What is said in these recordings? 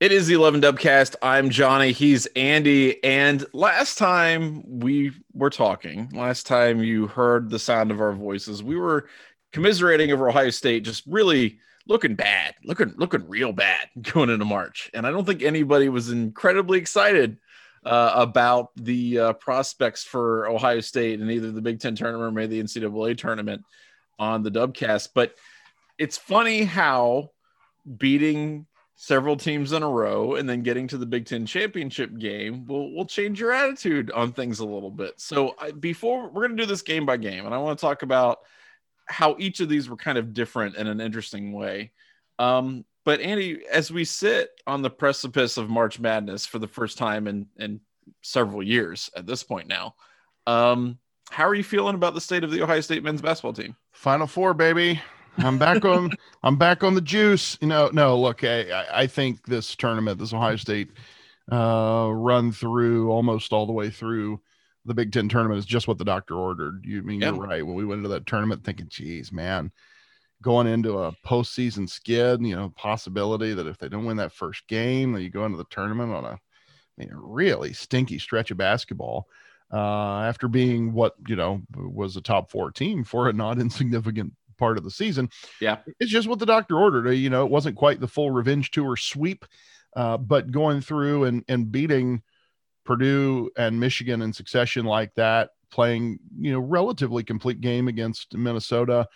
It is the 11 Dubcast. I'm Johnny. He's Andy. And last time we were talking, last time you heard the sound of our voices, we were commiserating over Ohio State just really looking bad, looking looking real bad going into March. And I don't think anybody was incredibly excited uh, about the uh, prospects for Ohio State in either the Big Ten tournament or maybe the NCAA tournament on the Dubcast. But it's funny how beating several teams in a row and then getting to the Big Ten championship game will will change your attitude on things a little bit. So I, before we're going to do this game by game, and I want to talk about how each of these were kind of different in an interesting way. Um, but Andy, as we sit on the precipice of March Madness for the first time in in several years at this point now, um, how are you feeling about the state of the Ohio State men's basketball team? Final four, baby. I'm back on. I'm back on the juice. You know, no. Look, I, I think this tournament, this Ohio State uh, run through almost all the way through the Big Ten tournament is just what the doctor ordered. You I mean you're right. When we went into that tournament, thinking, "Geez, man." Going into a postseason skid, you know, possibility that if they don't win that first game, that you go into the tournament on a, I mean, a really stinky stretch of basketball uh, after being what you know was a top four team for a not insignificant part of the season. Yeah. It's just what the doctor ordered. Uh, you know, it wasn't quite the full revenge tour sweep, uh, but going through and, and beating Purdue and Michigan in succession like that, playing, you know, relatively complete game against Minnesota.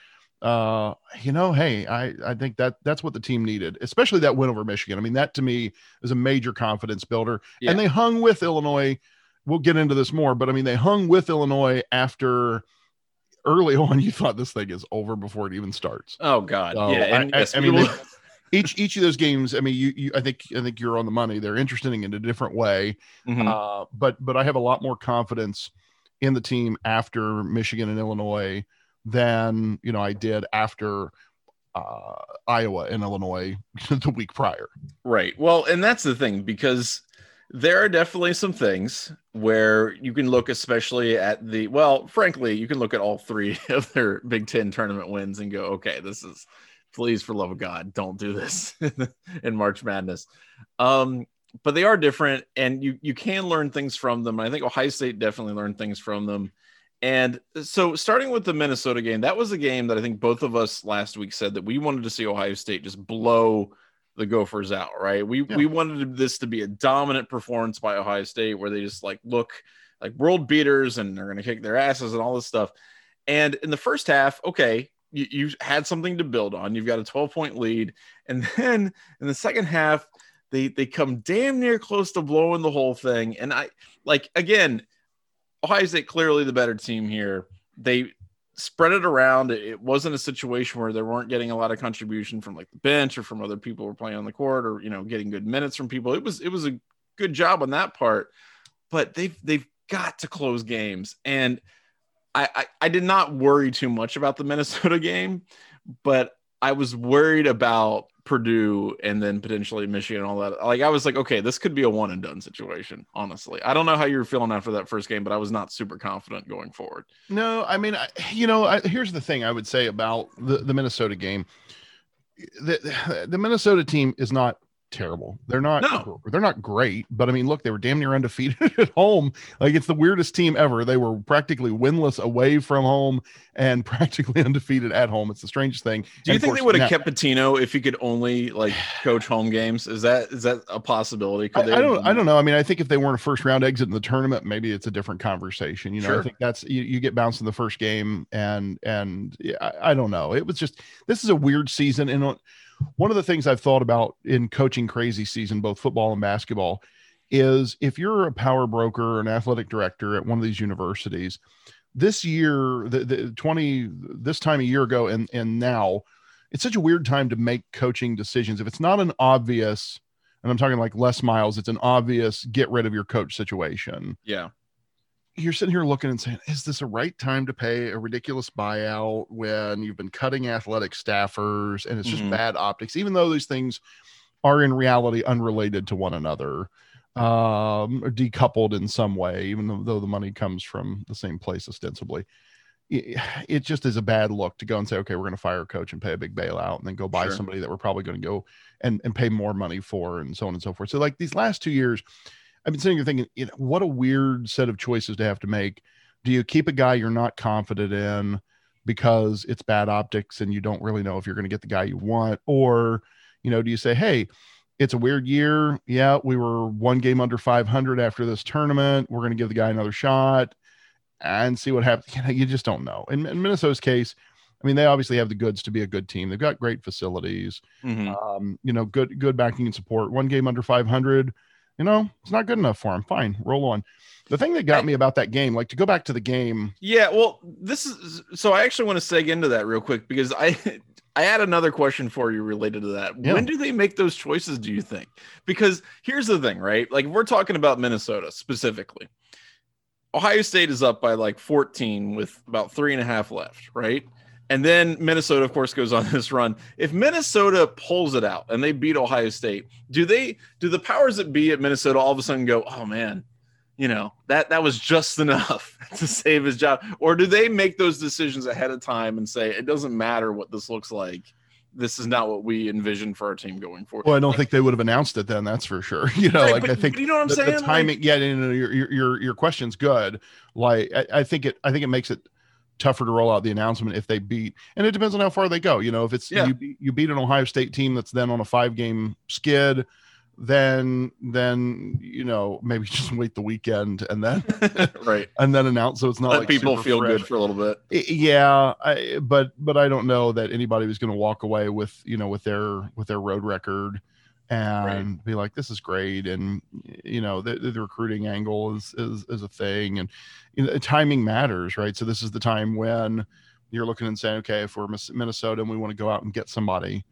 Uh, you know, hey, I, I think that that's what the team needed, especially that win over Michigan. I mean, that to me is a major confidence builder. Yeah. And they hung with Illinois. We'll get into this more, but I mean, they hung with Illinois after early on you thought this thing is over before it even starts. Oh God, so yeah. And I, yes, I, I mean, each each of those games. I mean, you, you I think I think you're on the money. They're interesting in a different way, mm-hmm. uh, but but I have a lot more confidence in the team after Michigan and Illinois than you know I did after uh, Iowa and Illinois the week prior. Right. Well, and that's the thing because there are definitely some things where you can look especially at the well frankly you can look at all three of their big 10 tournament wins and go okay this is please for love of god don't do this in march madness. Um but they are different and you you can learn things from them. I think ohio state definitely learned things from them. And so starting with the minnesota game that was a game that i think both of us last week said that we wanted to see ohio state just blow the Gophers out, right? We yeah. we wanted this to be a dominant performance by Ohio State where they just like look like world beaters and they're going to kick their asses and all this stuff. And in the first half, okay, you, you had something to build on. You've got a 12 point lead. And then in the second half, they they come damn near close to blowing the whole thing. And I like again, Ohio State clearly the better team here. They spread it around. It wasn't a situation where they weren't getting a lot of contribution from like the bench or from other people who were playing on the court or you know getting good minutes from people. It was it was a good job on that part, but they've they've got to close games. And I, I, I did not worry too much about the Minnesota game, but I was worried about Purdue and then potentially Michigan and all that. Like I was like, okay, this could be a one and done situation. Honestly, I don't know how you're feeling after that first game, but I was not super confident going forward. No, I mean, I, you know, I, here's the thing I would say about the the Minnesota game. The, the Minnesota team is not terrible. They're not no. they're not great, but I mean, look, they were damn near undefeated at home. Like it's the weirdest team ever. They were practically winless away from home and practically undefeated at home. It's the strangest thing. Do you think course, they would have kept Pitino if he could only like coach home games? Is that is that a possibility? Could I, I don't I don't know. I mean, I think if they weren't a first round exit in the tournament, maybe it's a different conversation. You know, sure. I think that's you, you get bounced in the first game and and yeah, I, I don't know. It was just this is a weird season and uh, one of the things I've thought about in coaching crazy season, both football and basketball, is if you're a power broker or an athletic director at one of these universities, this year, the, the 20, this time a year ago and, and now, it's such a weird time to make coaching decisions. If it's not an obvious, and I'm talking like Les Miles, it's an obvious get rid of your coach situation. Yeah you're sitting here looking and saying, is this a right time to pay a ridiculous buyout when you've been cutting athletic staffers and it's just mm-hmm. bad optics, even though these things are in reality unrelated to one another, um, or decoupled in some way, even though the money comes from the same place ostensibly. it just is a bad look to go and say, okay, we're going to fire a coach and pay a big bailout and then go buy sure. somebody that we're probably going to go and, and pay more money for and so on and so forth. So like these last two years, I've been sitting here thinking, you know, what a weird set of choices to have to make. Do you keep a guy you're not confident in because it's bad optics and you don't really know if you're going to get the guy you want? Or, you know, do you say, hey, it's a weird year. Yeah, we were one game under 500 after this tournament. We're going to give the guy another shot and see what happens. You, know, you just don't know. In, in, Minnesota's case, I mean, they obviously have the goods to be a good team. They've got great facilities, mm-hmm. um, you know, good good backing and support. One game under 500, you know, it's not good enough for him. Fine, roll on. The thing that got me about that game, like to go back to the game. Yeah, well, this is so. I actually want to seg into that real quick because I I had another question for you related to that. Yeah. When do they make those choices? Do you think? Because here's the thing, right? Like we're talking about Minnesota specifically. Ohio State is up by like 14 with about three and a half left, right? And then Minnesota, of course, goes on this run. If Minnesota pulls it out and they beat Ohio State, do they do the powers that be at Minnesota all of a sudden go, oh man, you know, that that was just enough to save his job? Or do they make those decisions ahead of time and say it doesn't matter what this looks like? this is not what we envisioned for our team going forward. Well, I don't think they would have announced it then. That's for sure. You know, right, like but, I think you know what I'm the, saying. The timing, like, yeah, you know, your, your your question's good. Like I, I, think it, I think it makes it tougher to roll out the announcement if they beat, and it depends on how far they go. You know, if it's yeah. you, you beat an Ohio State team that's then on a five game skid, then then you know maybe just wait the weekend and then right and then announce so it's not let like people feel fresh. good for a little bit yeah I, but but i don't know that anybody was going to walk away with you know with their with their road record and right. be like this is great and you know the, the recruiting angle is, is is a thing and you know, timing matters right so this is the time when you're looking and saying okay if we're minnesota and we want to go out and get somebody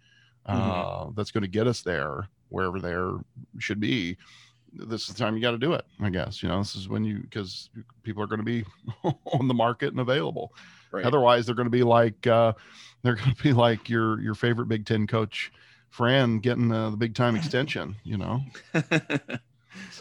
mm-hmm. uh, that's going to get us there wherever there should be this is the time you got to do it i guess you know this is when you because people are going to be on the market and available right. otherwise they're going to be like uh they're going to be like your your favorite big 10 coach fran getting uh, the big time extension you know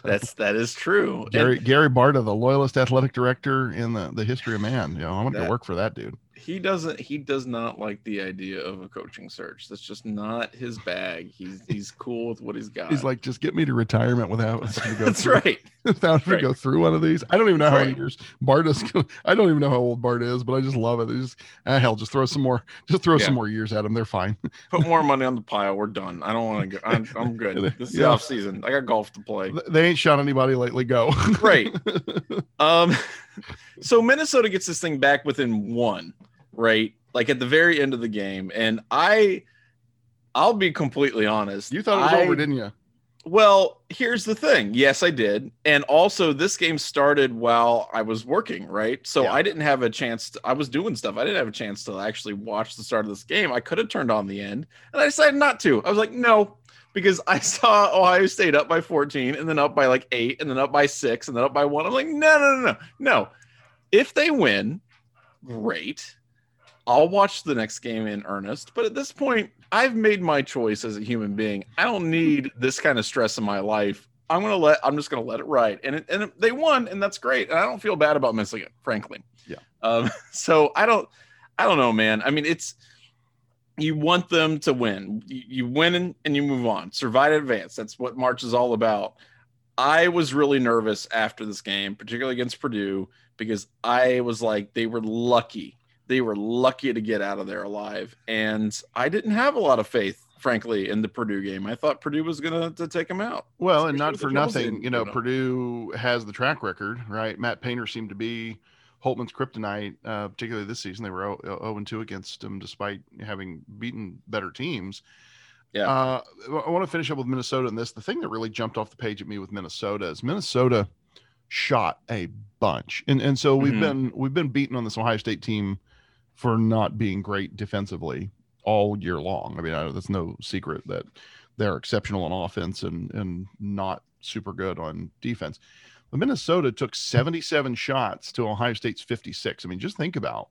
That's that is true. Gary and, Gary Barta, the loyalist athletic director in the, the history of man. You know, I want to work for that dude he doesn't he does not like the idea of a coaching search. That's just not his bag. He's he's cool with what he's got. He's like, just get me to retirement without That's right. Without right. go through one of these. I don't even know how many years Bart is. I don't even know how old Bart is, but I just love it. just ah, hell, just throw some more, just throw yeah. some more years at him. They're fine. Put more money on the pile. We're done. I don't want to go. I'm, I'm good. This is yeah. off season. I got golf to play. They ain't shot anybody lately. Go. right. Um. So Minnesota gets this thing back within one right? Like at the very end of the game. And I, I'll be completely honest. You thought it was I, over, didn't you? Well, here's the thing. Yes, I did. And also, this game started while I was working, right? So yeah. I didn't have a chance. To, I was doing stuff. I didn't have a chance to actually watch the start of this game. I could have turned on the end, and I decided not to. I was like, no, because I saw Ohio State up by 14, and then up by like eight, and then up by six, and then up by one. I'm like, no, no, no, no, no. If they win, great. I'll watch the next game in earnest. But at this point, I've made my choice as a human being. I don't need this kind of stress in my life. I'm gonna let. I'm just gonna let it ride. And it, and they won, and that's great. And I don't feel bad about missing it, frankly. Yeah. Um. So I don't. I don't know, man. I mean, it's you want them to win. You, you win and you move on. Survive advance. That's what March is all about. I was really nervous after this game, particularly against Purdue, because I was like, they were lucky they were lucky to get out of there alive. And I didn't have a lot of faith, frankly, in the Purdue game. I thought Purdue was going to take them out. Well, and not for nothing, you know, Purdue has the track record, right? Matt Painter seemed to be Holtmann's kryptonite, uh, particularly this season. They were 0 2 against him despite having beaten better teams. Yeah. Uh, I want to finish up with Minnesota and this. The thing that really jumped off the page at me with Minnesota is Minnesota shot a bunch. And and so we've mm-hmm. been we've been beaten on this Ohio State team for not being great defensively all year long. I mean, I, that's no secret that they're exceptional on offense and and not super good on defense. But Minnesota took 77 shots to Ohio State's 56. I mean, just think about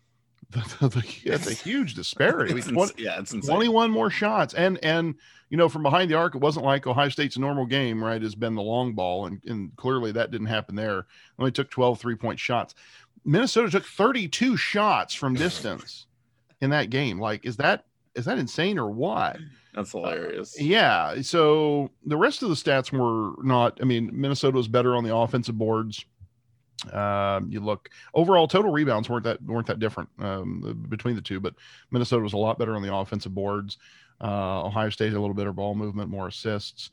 the, the, the a huge disparity. I mean, 20, yeah, it's insane. 21 more shots. And and you know, from behind the arc, it wasn't like Ohio State's normal game, right? Has been the long ball, and, and clearly that didn't happen there. Only took 12 three point shots Minnesota took 32 shots from distance in that game. Like, is that is that insane or what? That's hilarious. Uh, yeah. So the rest of the stats were not. I mean, Minnesota was better on the offensive boards. Um, you look overall total rebounds weren't that weren't that different um, between the two, but Minnesota was a lot better on the offensive boards. Uh, Ohio State a little better ball movement, more assists,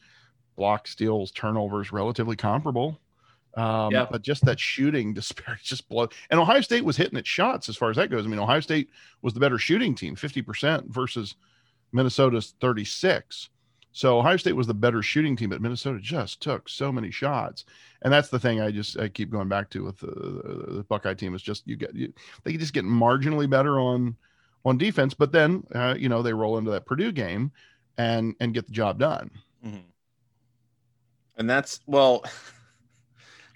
block steals, turnovers, relatively comparable. Um, yeah. But just that shooting disparity just blow. And Ohio State was hitting its shots as far as that goes. I mean, Ohio State was the better shooting team, 50% versus Minnesota's 36. So Ohio State was the better shooting team, but Minnesota just took so many shots, and that's the thing I just I keep going back to with the, the, the Buckeye team is just you get you, they just get marginally better on on defense, but then uh, you know they roll into that Purdue game and and get the job done. Mm-hmm. And that's well,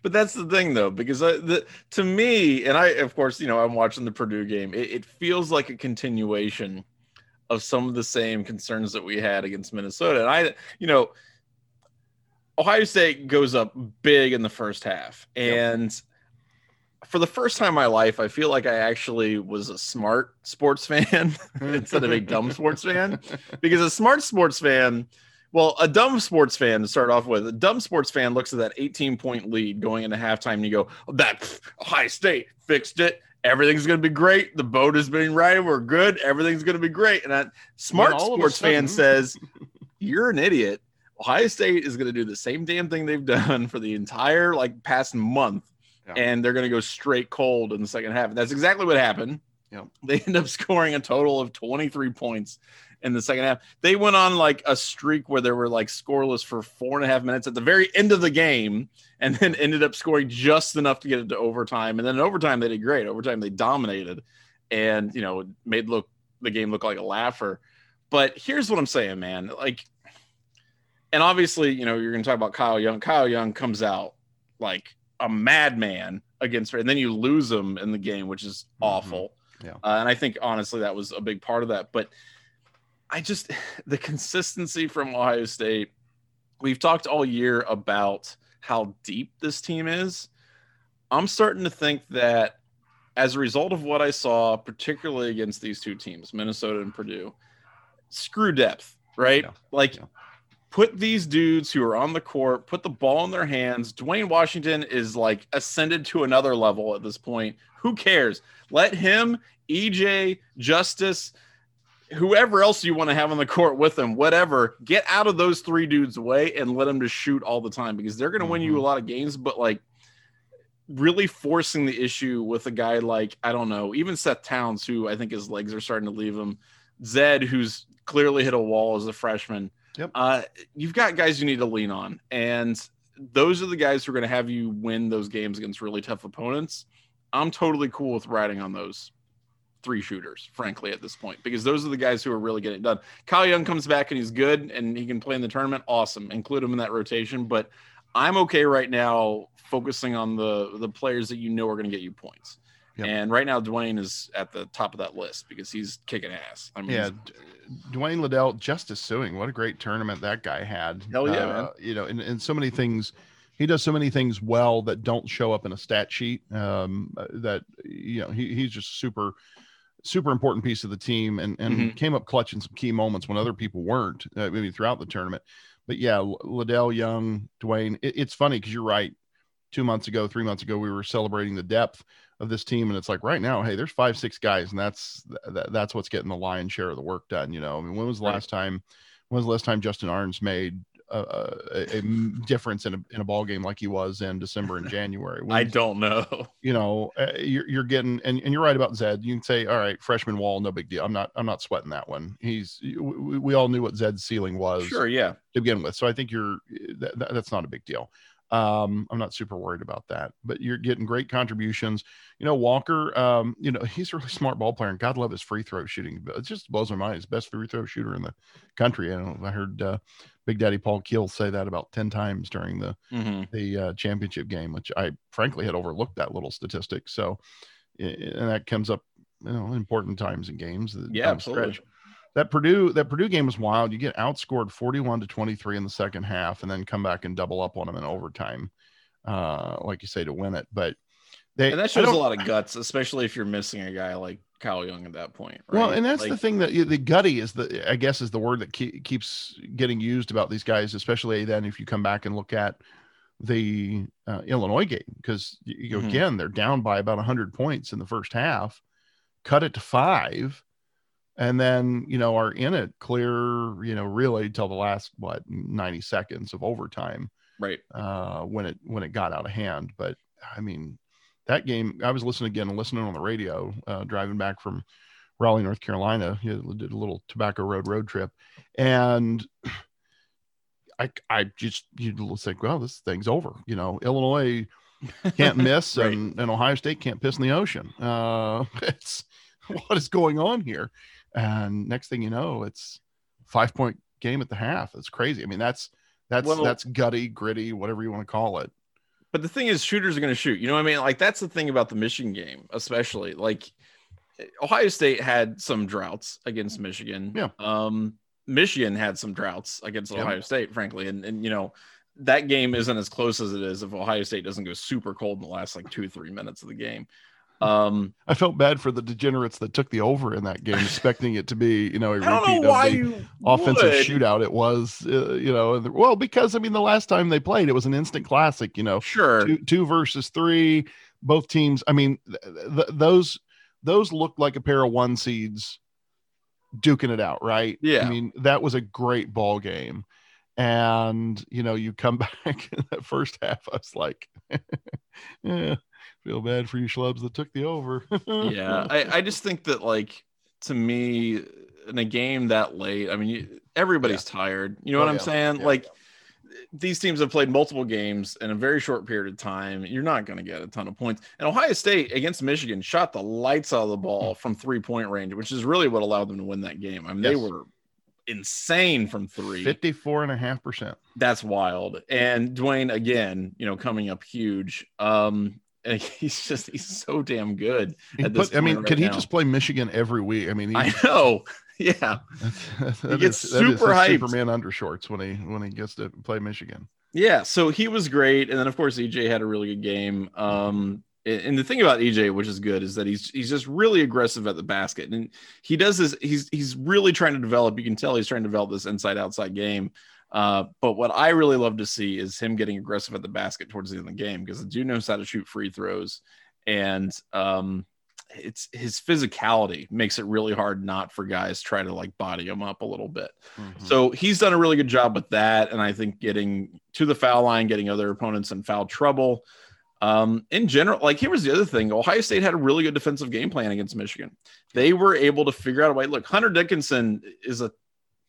but that's the thing though, because I, the, to me, and I of course you know I'm watching the Purdue game, it, it feels like a continuation of some of the same concerns that we had against Minnesota. And I, you know, Ohio State goes up big in the first half. And yep. for the first time in my life, I feel like I actually was a smart sports fan instead of a dumb sports fan. Because a smart sports fan, well, a dumb sports fan to start off with, a dumb sports fan looks at that 18 point lead going into halftime and you go, oh, that Ohio State fixed it everything's going to be great. The boat has been right. We're good. Everything's going to be great. And that smart sports fan says, You're an idiot. Ohio State is going to do the same damn thing they've done for the entire like past month. Yeah. And they're going to go straight cold in the second half. And that's exactly what happened. Yeah. They end up scoring a total of 23 points in the second half. They went on like a streak where they were like scoreless for four and a half minutes at the very end of the game, and then ended up scoring just enough to get it to overtime. And then in overtime, they did great. Overtime, they dominated, and you know made look the game look like a laugher. But here's what I'm saying, man. Like, and obviously, you know, you're going to talk about Kyle Young. Kyle Young comes out like a madman against, and then you lose him in the game, which is mm-hmm. awful. Yeah. Uh, and I think honestly that was a big part of that. But I just the consistency from Ohio State. We've talked all year about how deep this team is. I'm starting to think that as a result of what I saw, particularly against these two teams, Minnesota and Purdue, screw depth, right? Yeah. Like yeah. put these dudes who are on the court, put the ball in their hands. Duane Washington is like ascended to another level at this point. Who cares? Let him, EJ, Justice, whoever else you want to have on the court with them, whatever, get out of those three dudes' way and let them just shoot all the time because they're going to mm-hmm. win you a mm-hmm. lot of games. But like, really forcing the issue with a guy like I don't know, even Seth Towns, who I think his legs are starting to leave him, Zed, who's clearly hit a wall as a freshman. Yep. Uh, you've got guys you need to lean on, and those are the guys who are going to have you win those games against really tough opponents. I'm totally cool with riding on those three shooters, frankly, at this point, because those are the guys who are really getting done. Kyle Young comes back and he's good and he can play in the tournament. Awesome. Include him in that rotation. But I'm okay right now focusing on the the players that you know are going to get you points. Yep. And right now, Duane is at the top of that list because he's kicking ass. I mean, yeah, Duane Liddell, Justice Sueing. what a great tournament that guy had. Hell yeah, uh, man! You know, and, and so many things he does so many things well that don't show up in a stat sheet. Um, that you know, he, he's just super super important piece of the team and, and mm-hmm. came up clutch in some key moments when other people weren't, uh, maybe throughout the tournament. But yeah, Liddell, Young, Duane, it, it's funny because you're right. Two months ago, three months ago, we were celebrating the depth of this team, and it's like right now, hey, there's five, six guys, and that's that, that's what's getting the lion's share of the work done. You know, I mean, when was the last time? When was the last time Justin Ahrens made a, a, difference in a, in a ball game like he was in December and January. When, I don't know. You know, uh, you're, you're getting, and, and you're right about Zed. You can say, all right, freshman wall, no big deal. I'm not, I'm not sweating that one. He's, we, we all knew what Zed's ceiling was. Sure. Yeah. To begin with. So I think you're, that, that's not a big deal. Um, I'm not super worried about that, but you're getting great contributions. You know, Walker, um, you know, he's a really smart ball player and God love his free throw shooting. It just blows my mind. He's best free throw shooter in the country. I don't know. I heard uh, Big Daddy Paul Keel say that about 10 times during the, mm-hmm. the uh, championship game, which I frankly had overlooked that little statistic. So, and that comes up, you know, important times in games. Yeah, absolutely. Stretch that Purdue that Purdue game was wild. You get outscored 41 to 23 in the second half and then come back and double up on them in overtime. Uh, like you say to win it. But They, and that shows a lot of guts, especially if you're missing a guy like Kyle Young at that point. Right? Well, and that's like, the thing that the gutty is the, I guess, is the word that ke- keeps getting used about these guys, especially then if you come back and look at the uh, Illinois game, because you know, mm-hmm. again, they're down by about 100 points in the first half, cut it to five, and then, you know, are in it clear, you know, really till the last, what, 90 seconds of overtime. Right. Uh, when it, when it got out of hand. But I mean, that game, I was listening again listening on the radio, uh, driving back from Raleigh, North Carolina. You did a little Tobacco Road road trip, and I I just you think, well, this thing's over. You know, Illinois can't miss, right. and, and Ohio State can't piss in the ocean. Uh, it's what is going on here? And next thing you know, it's five point game at the half. It's crazy. I mean, that's that's well, that's gutty, gritty, whatever you want to call it but the thing is, shooters are going to shoot. You know what I mean? Like that's the thing about the Michigan game, especially. Like Ohio State had some droughts against Michigan. Yeah. Um, Michigan had some droughts against yeah. Ohio State, frankly, and and you know that game isn't as close as it is if Ohio State doesn't go super cold in the last like two three minutes of the game. Um, I felt bad for the degenerates that took the over in that game, expecting it to be, you know, a repeat of the offensive would. shootout. It was, uh, you know, well, because I mean, the last time they played, it was an instant classic. You know, sure, two, two versus three, both teams. I mean, th- th- those those looked like a pair of one seeds duking it out, right? Yeah. I mean, that was a great ball game. And you know, you come back in that first half, I was like, yeah, feel bad for you schlubs that took the over. yeah, I, I just think that like to me in a game that late, I mean, everybody's yeah. tired. You know oh, what I'm yeah. saying? Yeah. Like these teams have played multiple games in a very short period of time. You're not going to get a ton of points. And Ohio State against Michigan shot the lights out of the ball from three point range, which is really what allowed them to win that game. I mean, yes. they were insane from three 54 and a half percent. That's wild. And Duane, again, you know, coming up huge. Um, and he's just he's so damn good. Put, I mean, right could now. he just play Michigan every week? I mean, I know. Yeah, that's, that he gets is, super hyped. Superman undershorts when he when he gets to play Michigan. Yeah, so he was great, and then of course EJ had a really good game. Um, and the thing about EJ, which is good, is that he's he's just really aggressive at the basket, and he does this. He's he's really trying to develop. You can tell he's trying to develop this inside outside game. Uh, but what I really love to see is him getting aggressive at the basket towards the end of the game because the dude knows how to shoot free throws, and um, it's his physicality makes it really hard not for guys try to like body him up a little bit. Mm-hmm. So he's done a really good job with that, and I think getting to the foul line, getting other opponents in foul trouble. Um, in general, like here was the other thing: Ohio State had a really good defensive game plan against Michigan. They were able to figure out a way. Look, Hunter Dickinson is a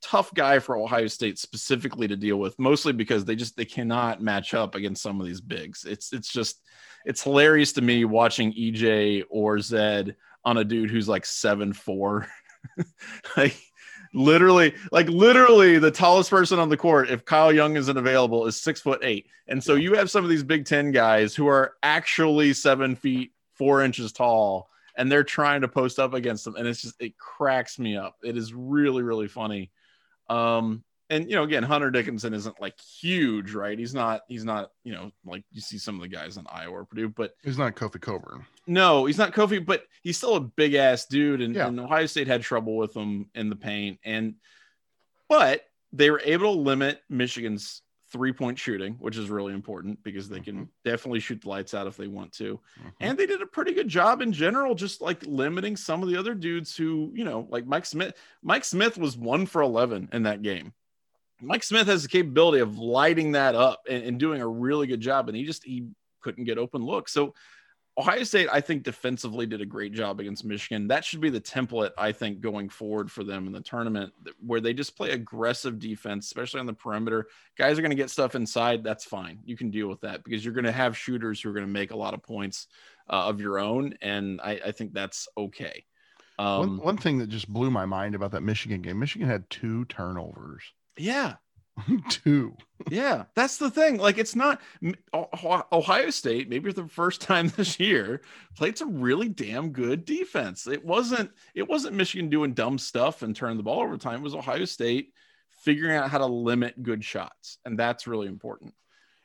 tough guy for Ohio State specifically to deal with, mostly because they just they cannot match up against some of these bigs. It's it's just it's hilarious to me watching EJ or Zed on a dude who's like seven four. like literally, like literally the tallest person on the court, if Kyle Young isn't available, is six foot eight. And so you have some of these Big Ten guys who are actually seven feet four inches tall and they're trying to post up against them and it's just it cracks me up it is really really funny um, and you know, again, Hunter Dickinson isn't like huge, right? He's not, he's not, you know, like you see some of the guys in Iowa or Purdue, but he's not Kofi Cockburn. No, he's not Kofi, but he's still a big ass dude. And, yeah. and Ohio State had trouble with him in the paint. And but they were able to limit Michigan's three point shooting, which is really important because they can mm-hmm. definitely shoot the lights out if they want to. Mm-hmm. And they did a pretty good job in general, just like limiting some of the other dudes who, you know, like Mike Smith. Mike Smith was one for 11 in that game. Mike Smith has the capability of lighting that up and, and doing a really good job. And he just, he couldn't get open looks. So Ohio State, I think defensively did a great job against Michigan. That should be the template, I think, going forward for them in the tournament, where they just play aggressive defense, especially on the perimeter. Guys are going to get stuff inside. That's fine. You can deal with that because you're going to have shooters who are going to make a lot of points uh, of your own. And I, I think that's okay. Um, one, one thing that just blew my mind about that Michigan game Michigan had two turnovers. Yeah. two. yeah, that's the thing. Like, it's not Ohio State, maybe for the first time this year, played some really damn good defense. It wasn't it wasn't Michigan doing dumb stuff and turning the ball over time. It was Ohio State figuring out how to limit good shots, and that's really important.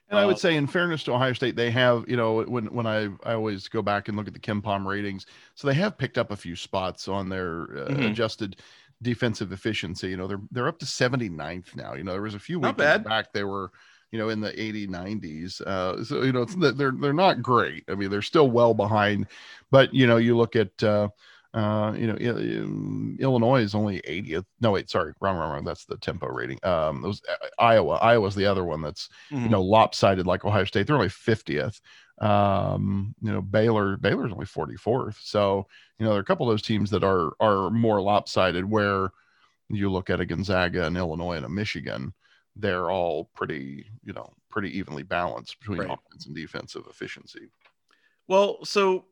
And I would uh, say, in fairness to Ohio State, they have, you know, when when I I always go back and look at the KenPom ratings, so they have picked up a few spots on their uh, mm-hmm. adjusted defensive efficiency. You know, they're they're up to 79th now. You know, there was a few weeks back they were, you know, in the 80 90s. Uh, so you know, they're they're not great. I mean, they're still well behind, but you know, you look at uh, uh, you know, Illinois is only 80th. No, wait, sorry, wrong, wrong, wrong. That's the tempo rating. Um, those uh, Iowa. Iowa's the other one that's mm-hmm. you know lopsided like Ohio State. They're only 50th. Um, you know, Baylor. Baylor's only 44th. So you know, there are a couple of those teams that are are more lopsided. Where you look at a Gonzaga and Illinois and a Michigan, they're all pretty you know pretty evenly balanced between right. offense and defensive efficiency. Well, so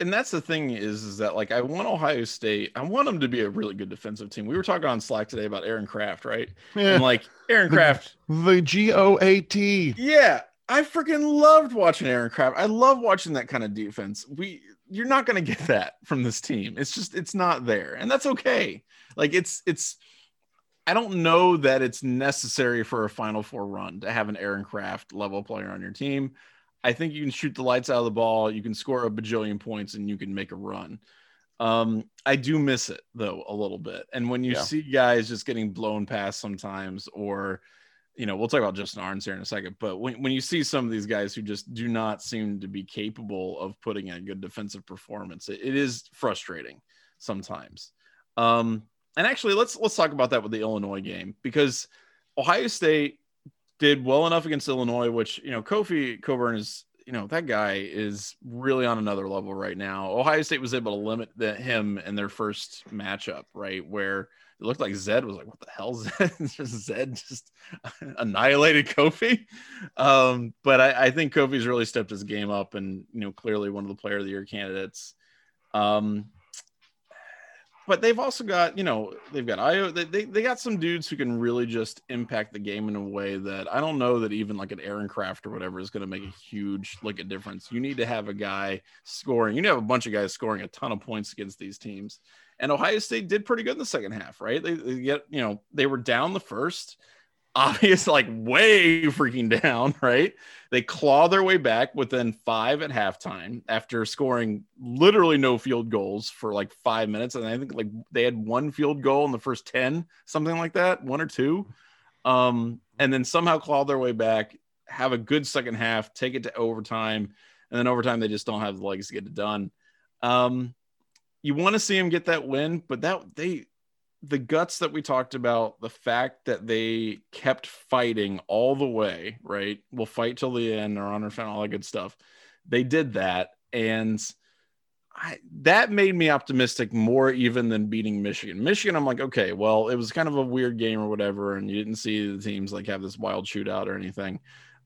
and that's the thing is, is that like I want Ohio State, I want them to be a really good defensive team. We were talking on Slack today about Aaron Craft, right? Yeah. And like Aaron Craft, the G O A T. Yeah, I freaking loved watching Aaron Craft. I love watching that kind of defense. We, you're not going to get that from this team. It's just, it's not there, and that's okay. Like it's, it's. I don't know that it's necessary for a Final Four run to have an Aaron Craft level player on your team. I think you can shoot the lights out of the ball, you can score a bajillion points, and you can make a run. Um, I do miss it though a little bit. And when you yeah. see guys just getting blown past sometimes, or you know, we'll talk about Justin Ahrens here in a second, but when, when you see some of these guys who just do not seem to be capable of putting in a good defensive performance, it, it is frustrating sometimes. Um, and actually, let's let's talk about that with the Illinois game because Ohio State did well enough against Illinois, which you know Kofi Cockburn is you know that guy is really on another level right now. Ohio State was able to limit the, him in their first matchup, right where it looked like Zed was like, "What the hell, Zed?" Zed just annihilated Kofi. Um, but I, I, think Kofi's really stepped his game up, and you know clearly one of the Player of the Year candidates. Um, but they've also got you know they've got Ayo they, they, they got some dudes who can really just impact the game in a way that I don't know that even like an Aaron Craft or whatever is going to make a huge like a difference. You need to have a guy scoring. You need to have a bunch of guys scoring a ton of points against these teams. And Ohio State did pretty good in the second half, right? They, they get you know they were down the first obvious, like way freaking down, right? They claw their way back within five at halftime after scoring literally no field goals for like five minutes. And I think like they had one field goal in the first 10, something like that, one or two. Um, and then somehow claw their way back, have a good second half, take it to overtime. And then overtime, they just don't have the legs to get it done. Um, you want to see them get that win, but that they the guts that we talked about, the fact that they kept fighting all the way, right? We'll fight till the end or honor found all that good stuff. They did that. And I, that made me optimistic more even than beating Michigan. Michigan, I'm like, okay, well, it was kind of a weird game or whatever, and you didn't see the teams like have this wild shootout or anything.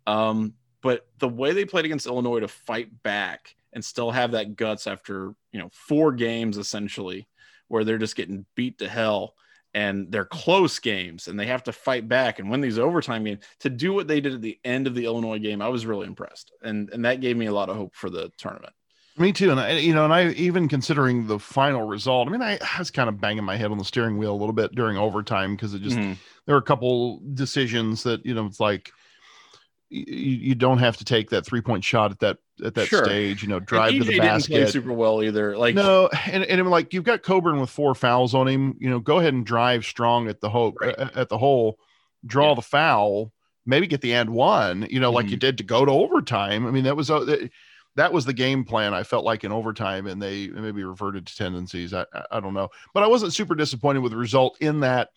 Um, but the way they played against Illinois to fight back and still have that guts after you know four games essentially where they're just getting beat to hell and they're close games and they have to fight back and win these overtime games to do what they did at the end of the Illinois game. I was really impressed. And and that gave me a lot of hope for the tournament. Me too. And I, you know, and I even considering the final result, I mean, I, I was kind of banging my head on the steering wheel a little bit during overtime because it just, mm-hmm. there were a couple decisions that, you know, it's like, you, you don't have to take that three point shot at that at that sure. stage. You know, drive to the basket. Didn't play super well either. Like no, and and I'm like you've got Cockburn with four fouls on him. You know, go ahead and drive strong at the hole right. at the hole, draw yeah. the foul, maybe get the end one. You know, like mm-hmm. you did to go to overtime. I mean, that was a. Uh, that was the game plan. I felt like in overtime, and they maybe reverted to tendencies. I, I don't know, but I wasn't super disappointed with the result in that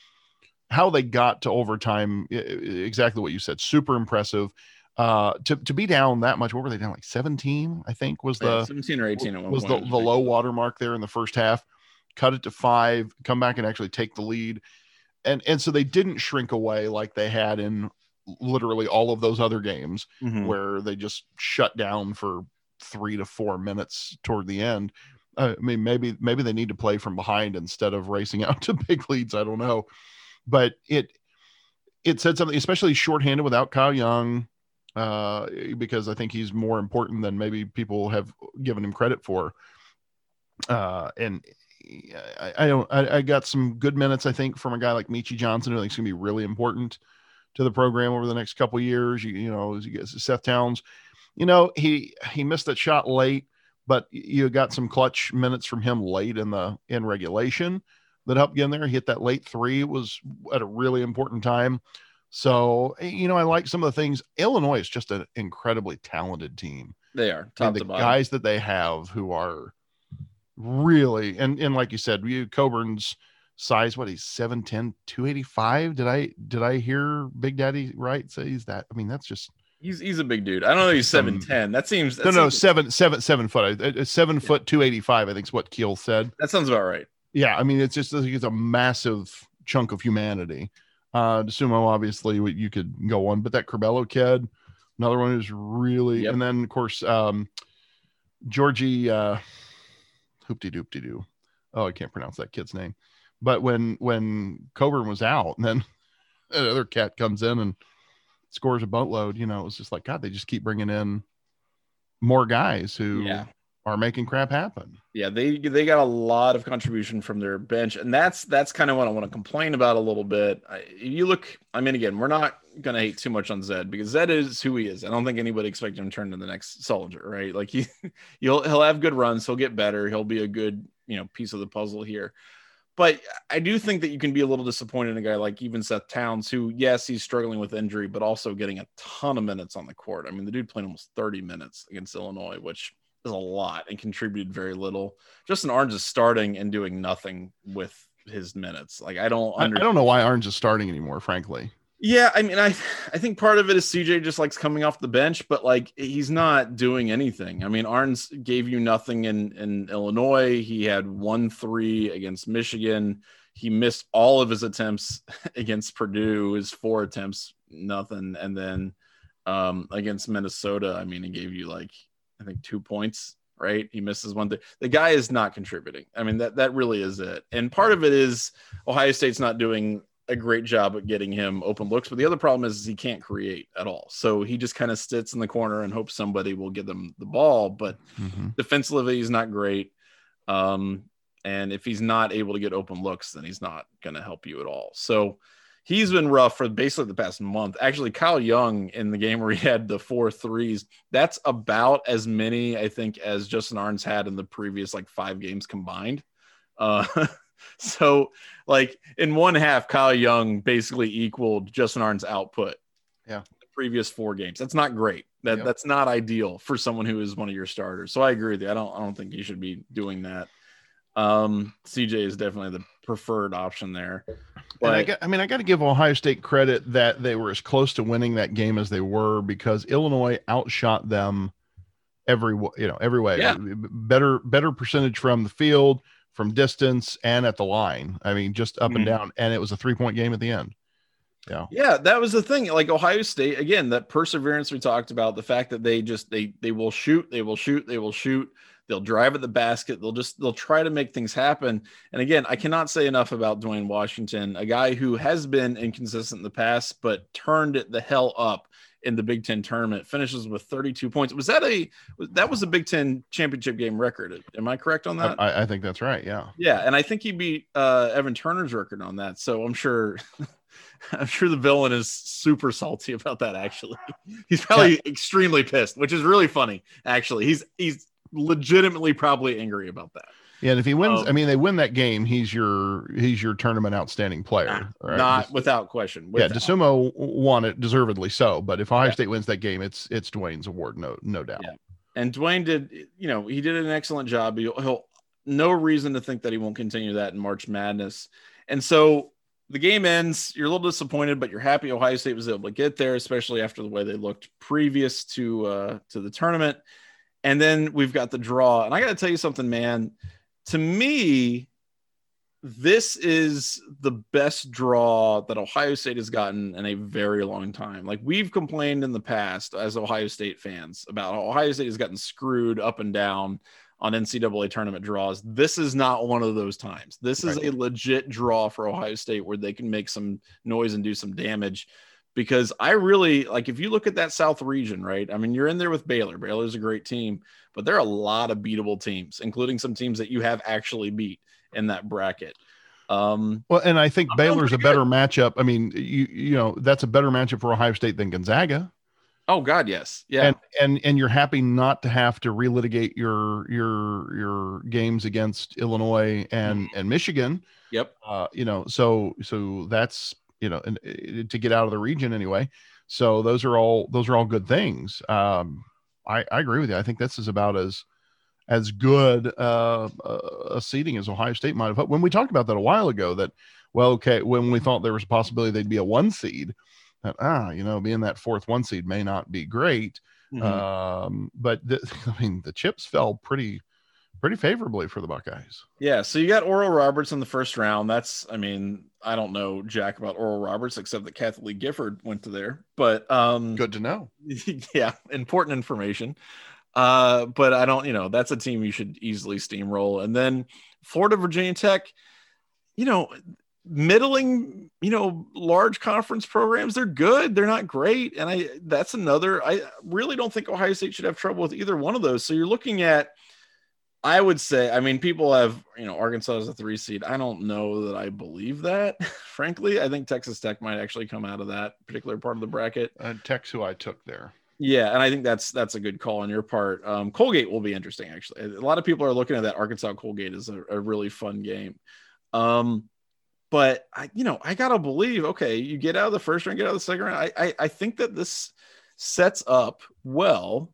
how they got to overtime, exactly what you said, super impressive. Uh, to to be down that much, what were they down like 17? I think was the 17 or 18 was the, the low water mark there in the first half. Cut it to five, come back and actually take the lead, and and so they didn't shrink away like they had in literally all of those other games mm-hmm. where they just shut down for three to four minutes toward the end. I mean, maybe maybe they need to play from behind instead of racing out to big leads. I don't know but it it said something, especially shorthanded without Kyle Young, uh, because I think he's more important than maybe people have given him credit for. Uh, and I, I don't, I, I, got some good minutes, I think, from a guy like Meechie Johnson, who I think is going to be really important to the program over the next couple years. You, you know, as you Seth Towns, you know, he he missed that shot late, but you got some clutch minutes from him late in the in regulation that helped get in there. He hit that late three was at a really important time. So, eh, you know, I like some of the things. Illinois is just an incredibly talented team. They are top the guys that they have who are really and and like you said, you Cockburn's size, what he's 7'10, 285. Did I did I hear Big Daddy right say he's that? I mean, that's just He's he's a big dude. I don't know. He's seven ten. That seems that no seems, no seven seven seven foot. Seven yeah. foot two eighty five. I think is what Keel said. That sounds about right. Yeah, I mean it's just like it's a massive chunk of humanity. Uh, Dosunmu, obviously, you could go on, but that Curbelo kid, another one who's really, yep. and then of course, um, Georgie, uh, hoopty doopty doo. Oh, I can't pronounce that kid's name. But when when Cockburn was out, and then another cat comes in and scores a boatload, you know, it was just like God. They just keep bringing in more guys who yeah are making crap happen. Yeah, they they got a lot of contribution from their bench, and that's that's kind of what I want to complain about a little bit. I, you look, I mean, again, we're not gonna hate too much on Zed because Zed is who he is. I don't think anybody expected him to turn to the next soldier, right? Like he he'll he'll have good runs, he'll get better, he'll be a good you know piece of the puzzle here. But I do think that you can be a little disappointed in a guy like even Seth Towns, who, yes, he's struggling with injury, but also getting a ton of minutes on the court. I mean, the dude played almost 30 minutes against Illinois, which is a lot and contributed very little. Justin Ahrens is starting and doing nothing with his minutes. Like I don't under- I don't know why Ahrens is starting anymore, frankly. Yeah, I mean, I I think part of it is CJ just likes coming off the bench, but like he's not doing anything. I mean, Ahrens gave you nothing in in Illinois. He had one three against Michigan. He missed all of his attempts against Purdue. His four attempts, nothing, and then um, against Minnesota, I mean, he gave you like I think two points, right? He misses one thing. The guy is not contributing. I mean, that that really is it. And part of it is Ohio State's not doing a great job at getting him open looks. But the other problem is, is he can't create at all. So he just kind of sits in the corner and hopes somebody will give them the ball. But mm-hmm. defensively, he's not great. Um, and if he's not able to get open looks, then he's not going to help you at all. So he's been rough for basically the past month. Actually, Kyle Young in the game where he had the four threes, that's about as many, I think, as Justin Ahrens had in the previous like five games combined. Uh, so, like in one half, Kyle Young basically equaled Justin Ahrens' output. Yeah. The previous four games. That's not great. That yep. that's not ideal for someone who is one of your starters. So I agree with you. I don't I don't think you should be doing that. Um, CJ is definitely the preferred option there. But, I, got, I mean, I got to give Ohio State credit that they were as close to winning that game as they were because Illinois outshot them every you know every way. Yeah. Better better percentage from the field, from distance, and at the line. I mean, just up mm-hmm. and down. And it was a three point game at the end. Yeah. Yeah, that was the thing. Like Ohio State, again, that perseverance we talked about, the fact that they just they they will shoot, they will shoot, they will shoot They'll drive at the basket. They'll just they'll try to make things happen. And again, I cannot say enough about Duane Washington, a guy who has been inconsistent in the past, but turned it the hell up in the Big Ten tournament. Finishes with 32 points. Was that a that was a Big Ten championship game record? Am I correct on that? I, I think that's right. Yeah. Yeah, and I think he beat uh, Evan Turner's record on that. So I'm sure. I'm sure the villain is super salty about that. Actually, he's probably yeah. extremely pissed, which is really funny. Actually, he's he's legitimately probably angry about that. Yeah, and if he wins, um, I mean, they win that game, he's your he's your tournament outstanding player, right? Not without question. Without. Yeah, Dosunmu won it deservedly so, but if Ohio yeah. State wins that game, it's it's Duane's award, no no doubt. Yeah. And Duane did, you know, he did an excellent job. He'll, he'll no reason to think that he won't continue that in March Madness. And so the game ends. You're a little disappointed, but you're happy Ohio State was able to get there, especially after the way they looked previous to uh, to the tournament. And then we've got the draw. And I got to tell you something, man. To me, this is the best draw that Ohio State has gotten in a very long time. Like we've complained in the past as Ohio State fans about Ohio State has gotten screwed up and down on NCAA tournament draws. This is not one of those times. This is right. a legit draw for Ohio State where they can make some noise and do some damage because I really like if you look at that South region, right? I mean, you're in there with Baylor. Baylor's a great team, but there are a lot of beatable teams, including some teams that you have actually beat in that bracket. Um, well, and I think I'm Baylor's a better good. matchup. I mean, you you know that's a better matchup for Ohio State than Gonzaga. Oh God, yes, yeah. And and and you're happy not to have to relitigate your your your games against Illinois and mm-hmm. and Michigan. Yep. Uh, you know, so so that's you know, and, uh, to get out of the region anyway. So those are all those are all good things. Um, I, I agree with you. I think this is about as as good uh, a seating as Ohio State might have. When we talked about that a while ago, that well, okay, when we thought there was a possibility they'd be a one seed, that ah, you know, being that fourth one seed may not be great. Mm-hmm. Um, but the, I mean, the chips fell pretty pretty favorably for the Buckeyes. Yeah, so you got Oral Roberts in the first round. That's, I mean, I don't know Jack about Oral Roberts except that Kathie Lee Gifford went to there, but um, good to know. Yeah, important information. Uh, but I don't, you know, that's a team you should easily steamroll. And then Florida Virginia Tech, you know, middling, you know, large conference programs, they're good. They're not great. And I that's another I really don't think Ohio State should have trouble with either one of those. So you're looking at I would say, I mean, people have, you know, Arkansas is a three seed. I don't know that I believe that, frankly. I think Texas Tech might actually come out of that particular part of the bracket. And Tech's who I took there. Yeah, and I think that's that's a good call on your part. Um, Colgate will be interesting, actually. A lot of people are looking at that Arkansas Colgate as a, a really fun game. Um, but I, you know, I gotta believe. Okay, you get out of the first round, get out of the second round. I, I, I think that this sets up well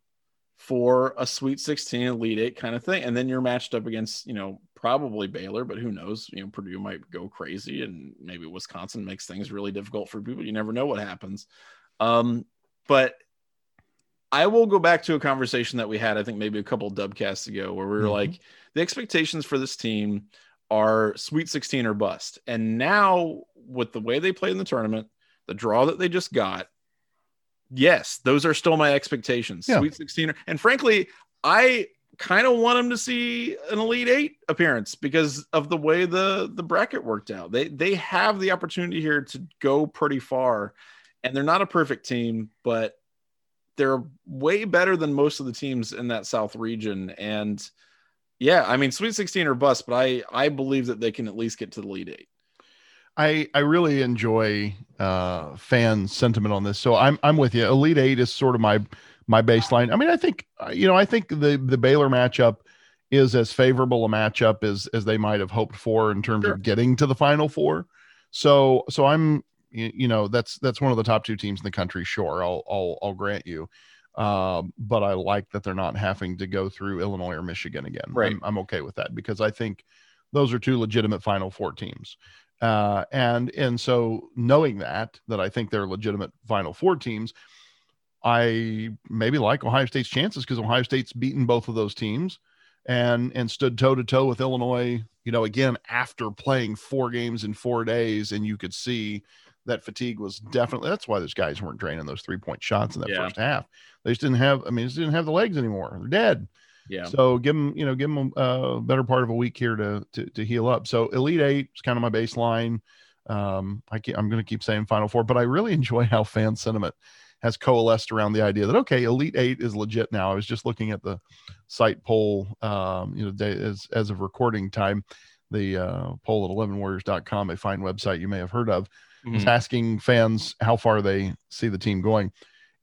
for a Sweet 16 Elite Eight kind of thing. And then you're matched up against, you know, probably Baylor, but who knows? You know, Purdue might go crazy and maybe Wisconsin makes things really difficult for people. You never know what happens. Um, but I will go back to a conversation that we had, I think maybe a couple dubcasts ago, where we were mm-hmm. like, the expectations for this team are Sweet 16 or bust. And now, with the way they played in the tournament, the draw that they just got, yes, those are still my expectations. Yeah. Sweet 16. And frankly, I kind of want them to see an Elite Eight appearance because of the way the the bracket worked out. They they have the opportunity here to go pretty far, and they're not a perfect team, but they're way better than most of the teams in that South region. And yeah, I mean, Sweet 16 or bust, but I I believe that they can at least get to the Elite Eight. I I really enjoy uh, fan sentiment on this. So I'm I'm with you. Elite Eight is sort of my my baseline. I mean, I think uh, you know I think the the Baylor matchup is as favorable a matchup as as they might have hoped for in terms sure. of getting to the Final Four. So so I'm you know that's that's one of the top two teams in the country. Sure, I'll I'll I'll grant you. Uh, but I like that they're not having to go through Illinois or Michigan again. Right. I'm, I'm okay with that because I think those are two legitimate Final Four teams. Uh, and and so knowing that that I think they're legitimate Final Four teams, I maybe like Ohio State's chances because Ohio State's beaten both of those teams and and stood toe to toe with Illinois. You know, again after playing four games in four days, and you could see that fatigue was definitely that's why those guys weren't draining those three point shots in that yeah. first half. They just didn't have. I mean, just didn't have the legs anymore. They're dead. Yeah. So give them, you know, give them a better part of a week here to to, to heal up. So Elite Eight is kind of my baseline. Um, I keep, I'm going to keep saying Final Four, but I really enjoy how fan sentiment has coalesced around the idea that okay, Elite Eight is legit now. I was just looking at the site poll, um, you know, day, as as of recording time, the uh, poll at 11warriors.com, a fine website you may have heard of, mm-hmm. is asking fans how far they see the team going.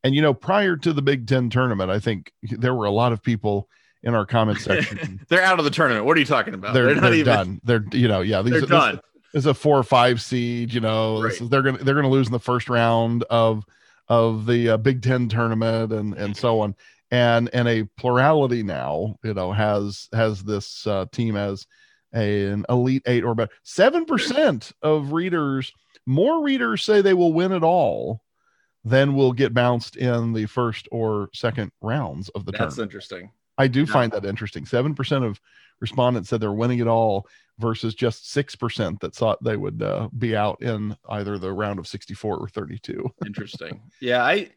And you know, prior to the Big Ten tournament, I think there were a lot of people in our comment section. they're out of the tournament. What are you talking about? They're, they're not they're even done. They're you know yeah these, they're done. Is a four or five seed. You know right. is, they're gonna they're gonna lose in the first round of of the uh, Big Ten tournament and and so on. And and a plurality now you know has has this uh, team as a, an elite eight or better. Seven percent of readers, more readers say they will win it all than will get bounced in the first or second rounds of the That's tournament. That's interesting. I do find that interesting. 7% of respondents said they're winning it all versus just 6% that thought they would uh, be out in either the round of 64 or 32. interesting. Yeah, I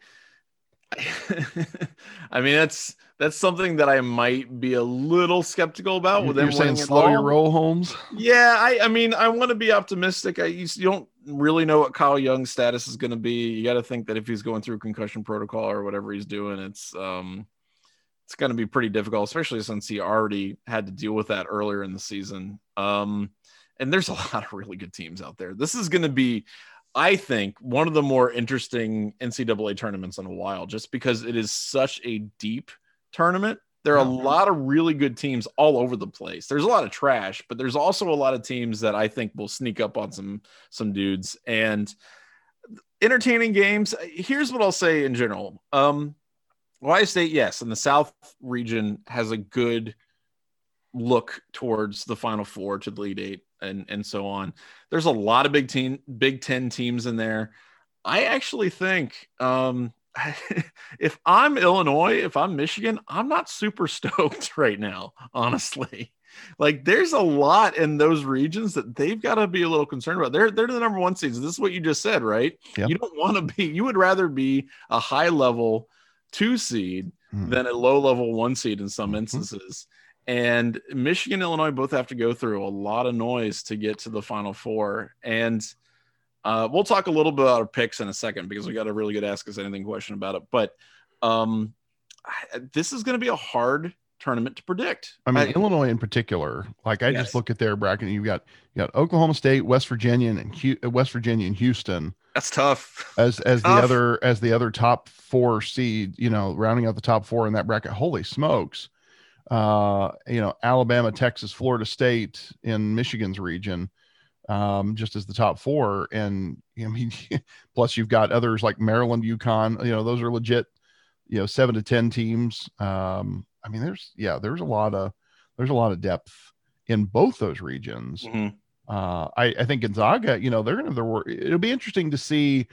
I mean that's that's something that I might be a little skeptical about with You're saying slow your roll, Holmes. Yeah, I I mean I want to be optimistic. I you, you don't really know what Kyle Young's status is going to be. You got to think that if he's going through concussion protocol or whatever he's doing, it's um it's going to be pretty difficult, especially since he already had to deal with that earlier in the season. Um, and there's a lot of really good teams out there. This is going to be, I think, one of the more interesting NCAA tournaments in a while, just because it is such a deep tournament. There are a lot of really good teams all over the place. There's a lot of trash, but there's also a lot of teams that I think will sneak up on some some dudes and entertaining games. Here's what I'll say in general. Um, Ohio State, yes, and the South region has a good look towards the Final Four to the Elite Eight and and so on. There's a lot of big team, Big Ten teams in there. I actually think um, if I'm Illinois, if I'm Michigan, I'm not super stoked right now, honestly. Like there's a lot in those regions that they've got to be a little concerned about. They're they're the number one seeds. This is what you just said, right? Yep. You don't want to be, you would rather be a high level two seed mm. than a low level one seed in some mm-hmm. instances. And Michigan, Illinois both have to go through a lot of noise to get to the final four. And uh, we'll talk a little bit about our picks in a second because we got a really good ask us anything question about it. But um, this is going to be a hard tournament to predict. I mean, I, Illinois in particular. Like I yes. just look at their bracket. You got you got Oklahoma State, West Virginia, and West Virginia and Houston. That's tough. As as tough. the other as the other top four seed, you know, rounding out the top four in that bracket. Holy smokes! uh, you know, Alabama, Texas, Florida State in Michigan's region, um, just as the top four. And I mean, plus you've got others like Maryland, UConn, you know, those are legit, you know, seven to 10 teams. Um, I mean, there's, yeah, there's a lot of, there's a lot of depth in both those regions. Mm-hmm. Uh, I, I think Gonzaga, you know, they're going to, it'll be interesting to see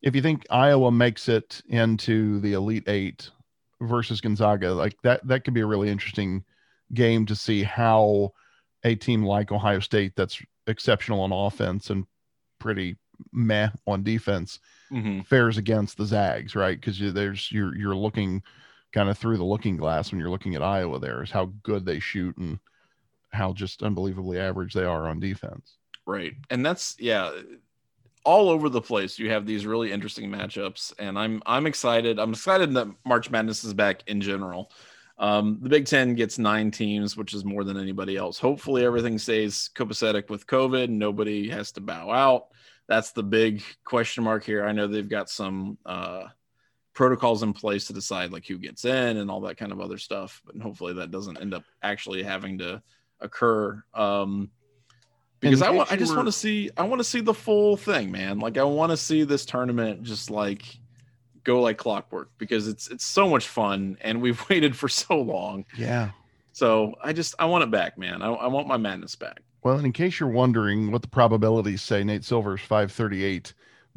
if you think Iowa makes it into the Elite Eight versus Gonzaga. Like that that could be a really interesting game to see how a team like Ohio State that's exceptional on offense and pretty meh on defense mm-hmm. fares against the Zags, right? Because there's you're you're looking kind of through the looking glass when you're looking at Iowa. There is how good they shoot and how just unbelievably average they are on defense. Right, and that's yeah all over the place. You have these really interesting matchups, and I'm I'm excited. I'm excited that March Madness is back in general. Um, the Big Ten gets nine teams, which is more than anybody else. Hopefully, everything stays copacetic with COVID. Nobody has to bow out. That's the big question mark here. I know they've got some uh, protocols in place to decide like who gets in and all that kind of other stuff, but hopefully that doesn't end up actually having to occur. Um, because I want I just were... want to see I want to see the full thing, man. Like I want to see this tournament just like go like clockwork because it's it's so much fun and we've waited for so long. Yeah. So I just I want it back, man. I, I want my madness back. Well, and in case you're wondering what the probabilities say, Nate Silver's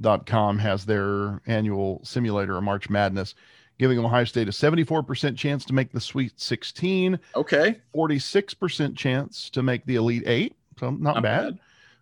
538.com has their annual simulator of March Madness, giving Ohio State a 74% chance to make the Sweet 16. Okay. 46% chance to make the Elite Eight so not, not bad.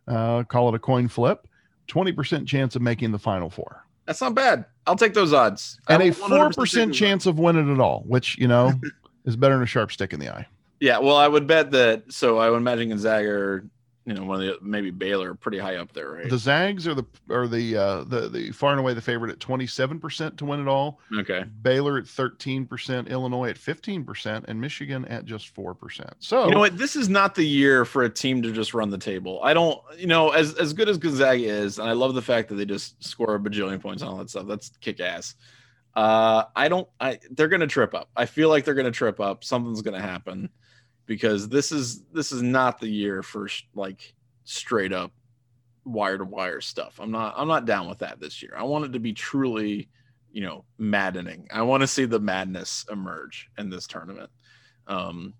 bad. Uh, call it a coin flip. 20% chance of making the final four. That's not bad. I'll take those odds. And a 4% chance of winning it all, which, you know, is better than a sharp stick in the eye. Yeah. Well, I would bet that. So I would imagine Gonzaga you know, one of the maybe Baylor pretty high up there, right? The Zags are the are the uh the the far and away the favorite at 27% to win it all. Okay. Baylor at 13%, Illinois at 15%, and Michigan at just 4%. So you know what? This is not the year for a team to just run the table. I don't, you know, as as good as Gonzaga is, and I love the fact that they just score a bajillion points and all that stuff. That's kick ass. Uh I don't I they're gonna trip up. I feel like they're gonna trip up. Something's gonna happen because this is this is not the year for like straight up wire to wire stuff. I'm not I'm not down with that this year. I want it to be truly, you know, maddening. I want to see the madness emerge in this tournament. Um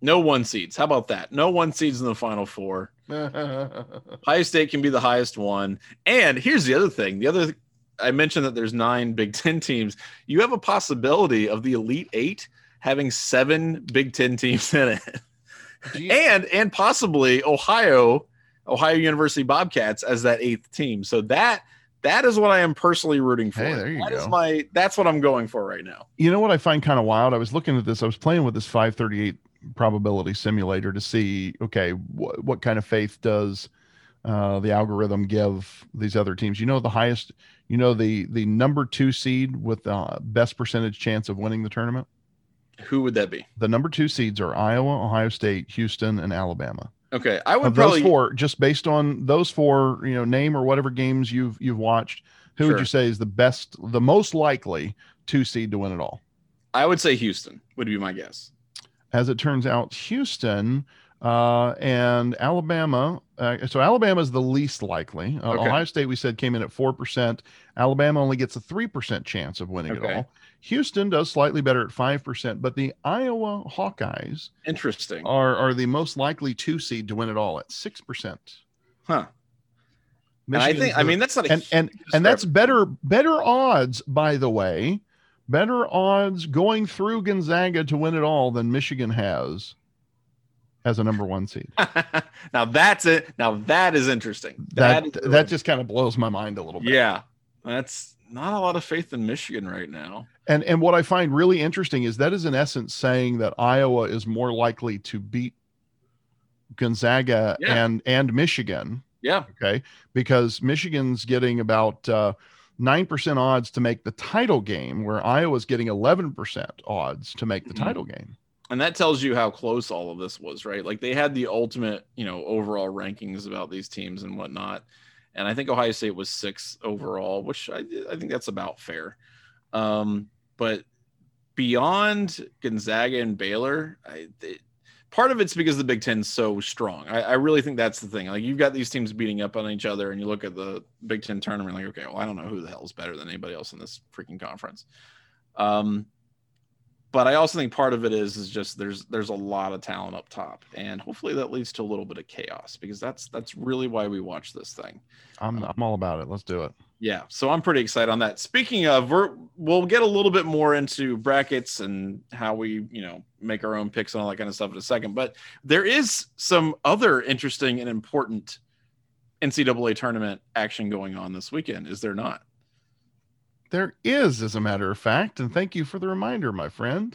no one seeds. How about that? No one seeds in the final four. highest state can be the highest one. And here's the other thing. The other I mentioned that there's nine Big Ten teams. You have a possibility of the Elite Eight having seven Big Ten teams in it, and and possibly Ohio, Ohio University Bobcats as that eighth team. So that that is what I am personally rooting for. Hey, there you that go. my that's what I'm going for right now. You know what I find kind of wild? I was looking at this. I was playing with this 538 probability simulator to see okay wh- what kind of faith does uh, the algorithm give these other teams. You know the highest. You know the the number two seed with the best percentage chance of winning the tournament. Who would that be? The number two seeds are Iowa, Ohio State, Houston, and Alabama. Okay, I would of probably those four, just based on those four, you know, name or whatever games you've you've watched, who Sure. would you say is the best, the most likely two seed to win it all? I would say Houston would be my guess. As it turns out, Houston uh, and Alabama. Uh, so Alabama is the least likely. Uh, Okay. Ohio State, we said, came in at four percent. Alabama only gets a three percent chance of winning Okay. it all. Houston does slightly better at five percent, but the Iowa Hawkeyes Interesting, are are the most likely two seed to win it all at six percent. huh? And I think I mean that's not a and and and that's better better odds by the way better odds going through gonzaga to win it all than michigan has as a number one seed now that's it. Now that is interesting. that that, really- just kind of blows my mind a little bit yeah, that's not a lot of faith in Michigan right now. And and what i find really interesting is that is in essence saying that iowa is more likely to beat gonzaga Yeah. and and michigan Yeah, okay because michigan's getting about uh 9% odds to make the title game where iowa's getting 11% odds to make the Mhm. title game and that tells you how close all of this was, right? Like they had the ultimate, you know, overall rankings about these teams and whatnot. And I think Ohio State was six overall, which I, I think that's about fair. Um, but beyond Gonzaga and Baylor, I, it, part of it's because the Big Ten's so strong. I, I really think that's the thing. Like you've got these teams beating up on each other, and you look at the Big Ten tournament, like, okay, well, I don't know who the hell is better than anybody else in this freaking conference. Um, but I also think part of it is is just there's there's a lot of talent up top, and hopefully that leads to a little bit of chaos because that's that's really why we watch this thing. I'm, I'm all about it. Let's do it. Yeah, so I'm pretty excited on that. Speaking of, we're, we'll get a little bit more into brackets and how we, you know, make our own picks and all that kind of stuff in a second. But there is some other interesting and important NCAA tournament action going on this weekend, is there not? There is, as a matter of fact, and thank you for the reminder, my friend.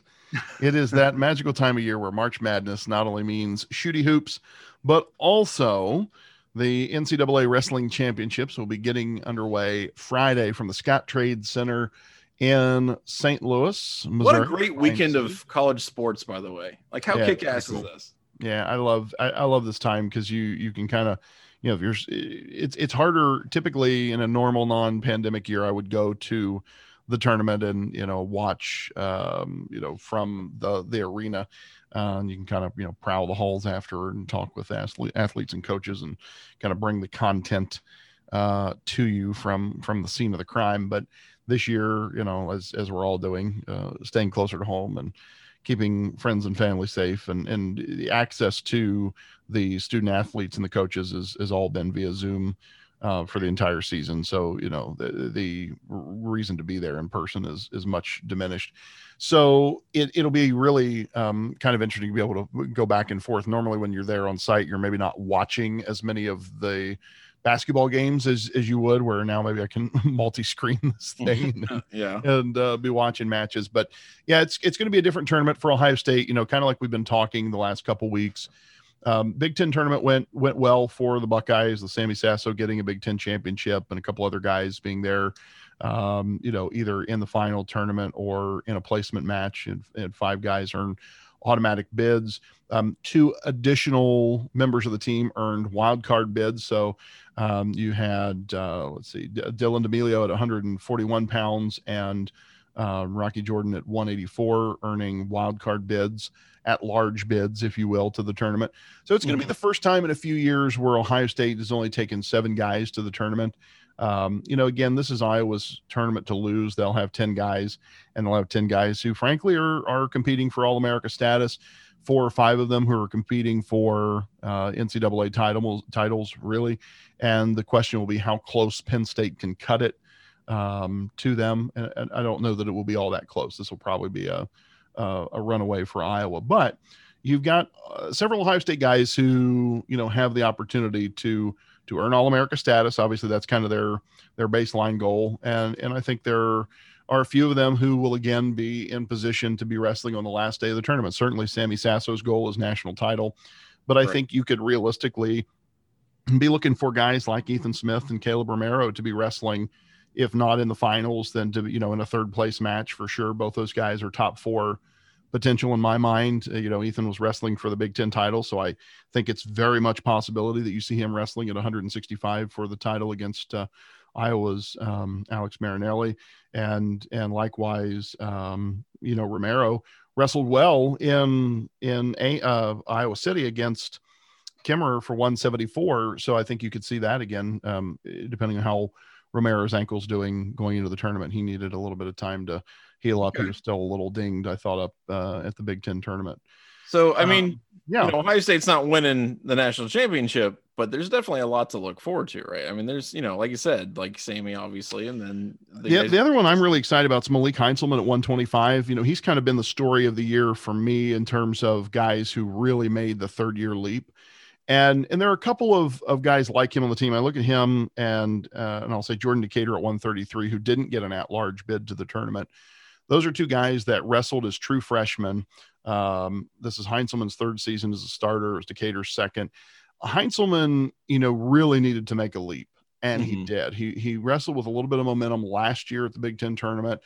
It is that magical time of year where March Madness not only means shooty hoops, but also the NCAA Wrestling Championships will be getting underway Friday from the Scottrade Center in St. Louis. What a Missouri. great weekend of college sports, by the way. Like, how Yeah, kick ass pretty is this? yeah i love i, I love this time because you you can kind of you know if you're it's it's harder typically in a normal non-pandemic year i would go to the tournament and you know watch um you know from the the arena uh, and you can kind of you know prowl the halls after and talk with athlete, athletes and coaches and kind of bring the content uh to you from from the scene of the crime. But this year you know as as we're all doing uh staying closer to home and keeping friends and family safe and and the access to the student athletes and the coaches is has all been via zoom uh, for the entire season so you know the the reason to be there in person is is much diminished so it, it'll be really um, kind of interesting to be able to go back and forth normally when you're there on site you're maybe not watching as many of the basketball games as as you would where now maybe i can multi-screen this thing and Yeah. and uh, be watching matches. But yeah, it's it's going to be a different tournament for Ohio State. You know, kind of like we've been talking the last couple weeks. Um, Big Ten tournament went went well for the Buckeyes. The Sammy Sasso getting a Big Ten championship, and a couple other guys being there. Um, you know, either in the final tournament or in a placement match, and, and five guys earned automatic bids. Um, two additional members of the team earned wild card bids. So um, you had, uh, let's see, D- Dylan D'Emilio at 141 pounds and uh, Rocky Jordan at 184, earning wild card bids at large bids, if you will, to the tournament. So it's going to be the first time in a few years where Ohio State has only taken seven guys to the tournament. Um, you know, again, this is Iowa's tournament to lose. They'll have 10 guys, and they'll have 10 guys who, frankly, are, are competing for All America status. Four or five of them who are competing for uh, NCAA title, titles, really. And the question will be how close Penn State can cut it um, to them. And, and I don't know that it will be all that close. This will probably be a, a, a runaway for Iowa. But you've got uh, several Ohio State guys who, you know, have the opportunity to to earn All America status. Obviously, that's kind of their their baseline goal, and and I think there are a few of them who will again be in position to be wrestling on the last day of the tournament. Certainly, Sammy Sasso's goal is national title, but I Right. think you could realistically be looking for guys like Ethan Smith and Kaleb Romero to be wrestling, if not in the finals, then to you know in a third place match for sure. Both those guys are top four potential in my mind. Uh, you know, Ethan was wrestling for the Big Ten title, so I think it's very much possibility that you see him wrestling at 165 for the title against uh, Iowa's um, Alex Marinelli, and and likewise, um, you know, Romero wrestled well in in a, uh, Iowa City against Kemerer for 174. So I think you could see that again, um, depending on how Romero's ankle's doing going into the tournament. He needed a little bit of time to heal up. He was still a little dinged, I thought, up uh, at the Big Ten tournament. So I mean, um, yeah, you know, Ohio State's not winning the national championship, but there's definitely a lot to look forward to, right? I mean, there's you know, like you said, like Sammy obviously, and then the yeah, guys- the other one I'm really excited about is Malik Heinselman at 125. You know, he's kind of been the story of the year for me in terms of guys who really made the third year leap. And and there are a couple of, of guys like him on the team. I look at him and uh, and I'll say Jordan Decatur at 133, who didn't get an at large bid to the tournament. Those are two guys that wrestled as true freshmen. Um, this is Heinselman's third season as a starter. It was Decatur's second. Heinselman, you know, really needed to make a leap, and mm-hmm. he did. He he wrestled with a little bit of momentum last year at the Big Ten tournament.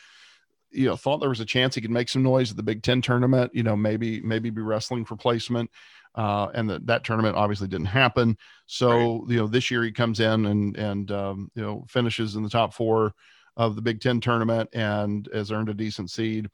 You know, thought there was a chance he could make some noise at the Big Ten tournament. You know, maybe maybe be wrestling for placement. Uh, and that that tournament obviously didn't happen. So right. you know, this year he comes in and and um, you know finishes in the top four of the Big Ten tournament and has earned a decent seed.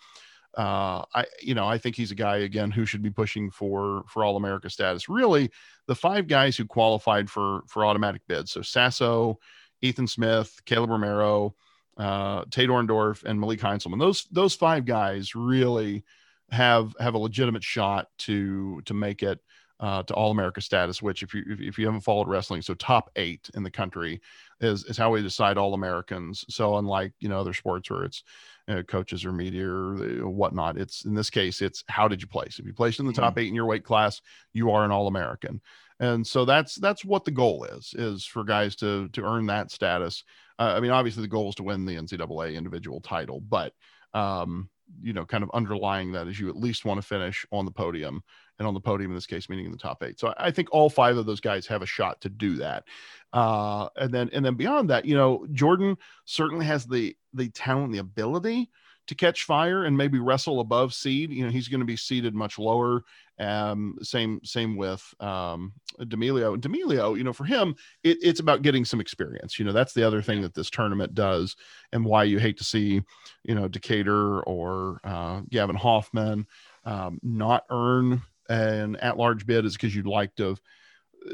Uh, I, you know, I think he's a guy again who should be pushing for for All America status. Really, the five guys who qualified for for automatic bids. So Sasso, Ethan Smith, Kaleb Romero, uh, Tate Orndorff, and Malik Heinselman. Those those five guys really have have a legitimate shot to to make it uh, to All America status, which if you if, you haven't followed wrestling, so top eight in the country is is how we decide All Americans. So unlike you know other sports where it's uh, coaches or media or uh, whatnot, it's in this case it's how did you place? If you placed in the top mm-hmm. eight in your weight class, you are an All American. And so that's that's what the goal is is for guys to to earn that status. Uh, I mean, obviously the goal is to win the NCAA individual title, but um, you know, kind of underlying that is you at least want to finish on the podium and on the podium in this case, meaning in the top eight. So I think all five of those guys have a shot to do that. Uh, and then, and then beyond that, you know, Jordan certainly has the, the talent, the ability to catch fire and maybe wrestle above seed. You know, he's going to be seated much lower. Um, same, same with um, D'Emilio. D'Emilio, you know, for him, it, it's about getting some experience. You know, that's the other thing that this tournament does, and why you hate to see, you know, Decatur or uh, Gavin Hoffman um, not earn an at-large bid is because you'd like to have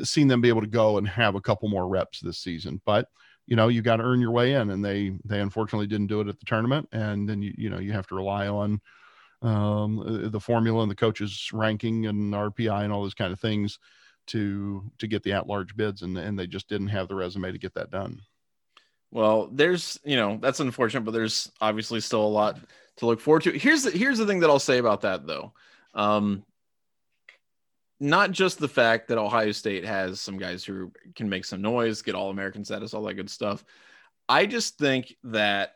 seen them be able to go and have a couple more reps this season. But you know, you got to earn your way in, and they they unfortunately didn't do it at the tournament, and then you you know you have to rely on um, the formula and the coaches ranking and RPI and all those kind of things to to get the at-large bids, and and they just didn't have the resume to get that done. Well, there's you know that's unfortunate, but there's obviously still a lot to look forward to. Here's the, here's the thing that I'll say about that though. Um, not just the fact that Ohio State has some guys who can make some noise, get all American status, all that good stuff. I just think that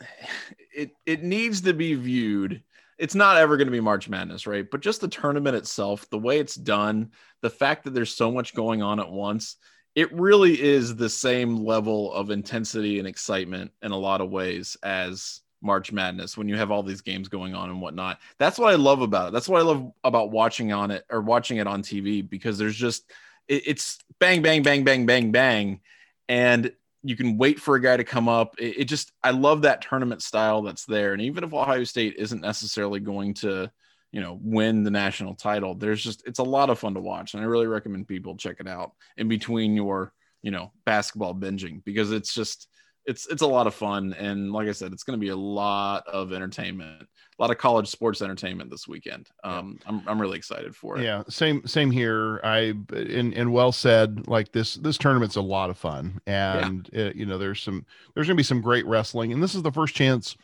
it it needs to be viewed. It's not ever going to be March Madness, right? But just the tournament itself, the way it's done, the fact that there's so much going on at once, it really is the same level of intensity and excitement in a lot of ways as March Madness when you have all these games going on and whatnot. That's what I love about it. That's what I love about watching on it or watching it on TV because there's just it, it's bang, bang, bang, bang, bang, bang, and you can wait for a guy to come up. It, it just I love that tournament style that's there. And even if Ohio State isn't necessarily going to you know win the national title, there's just it's a lot of fun to watch, and I really recommend people check it out in between your you know basketball binging because it's just it's it's a lot of fun. And like i said it's going to be a lot of entertainment a lot of college sports entertainment this weekend. Um i'm, I'm really excited for it. Yeah same same here. I and, and well said like this this tournament's a lot of fun. And yeah. it, you know there's some there's going to be some great wrestling. And this is the first chance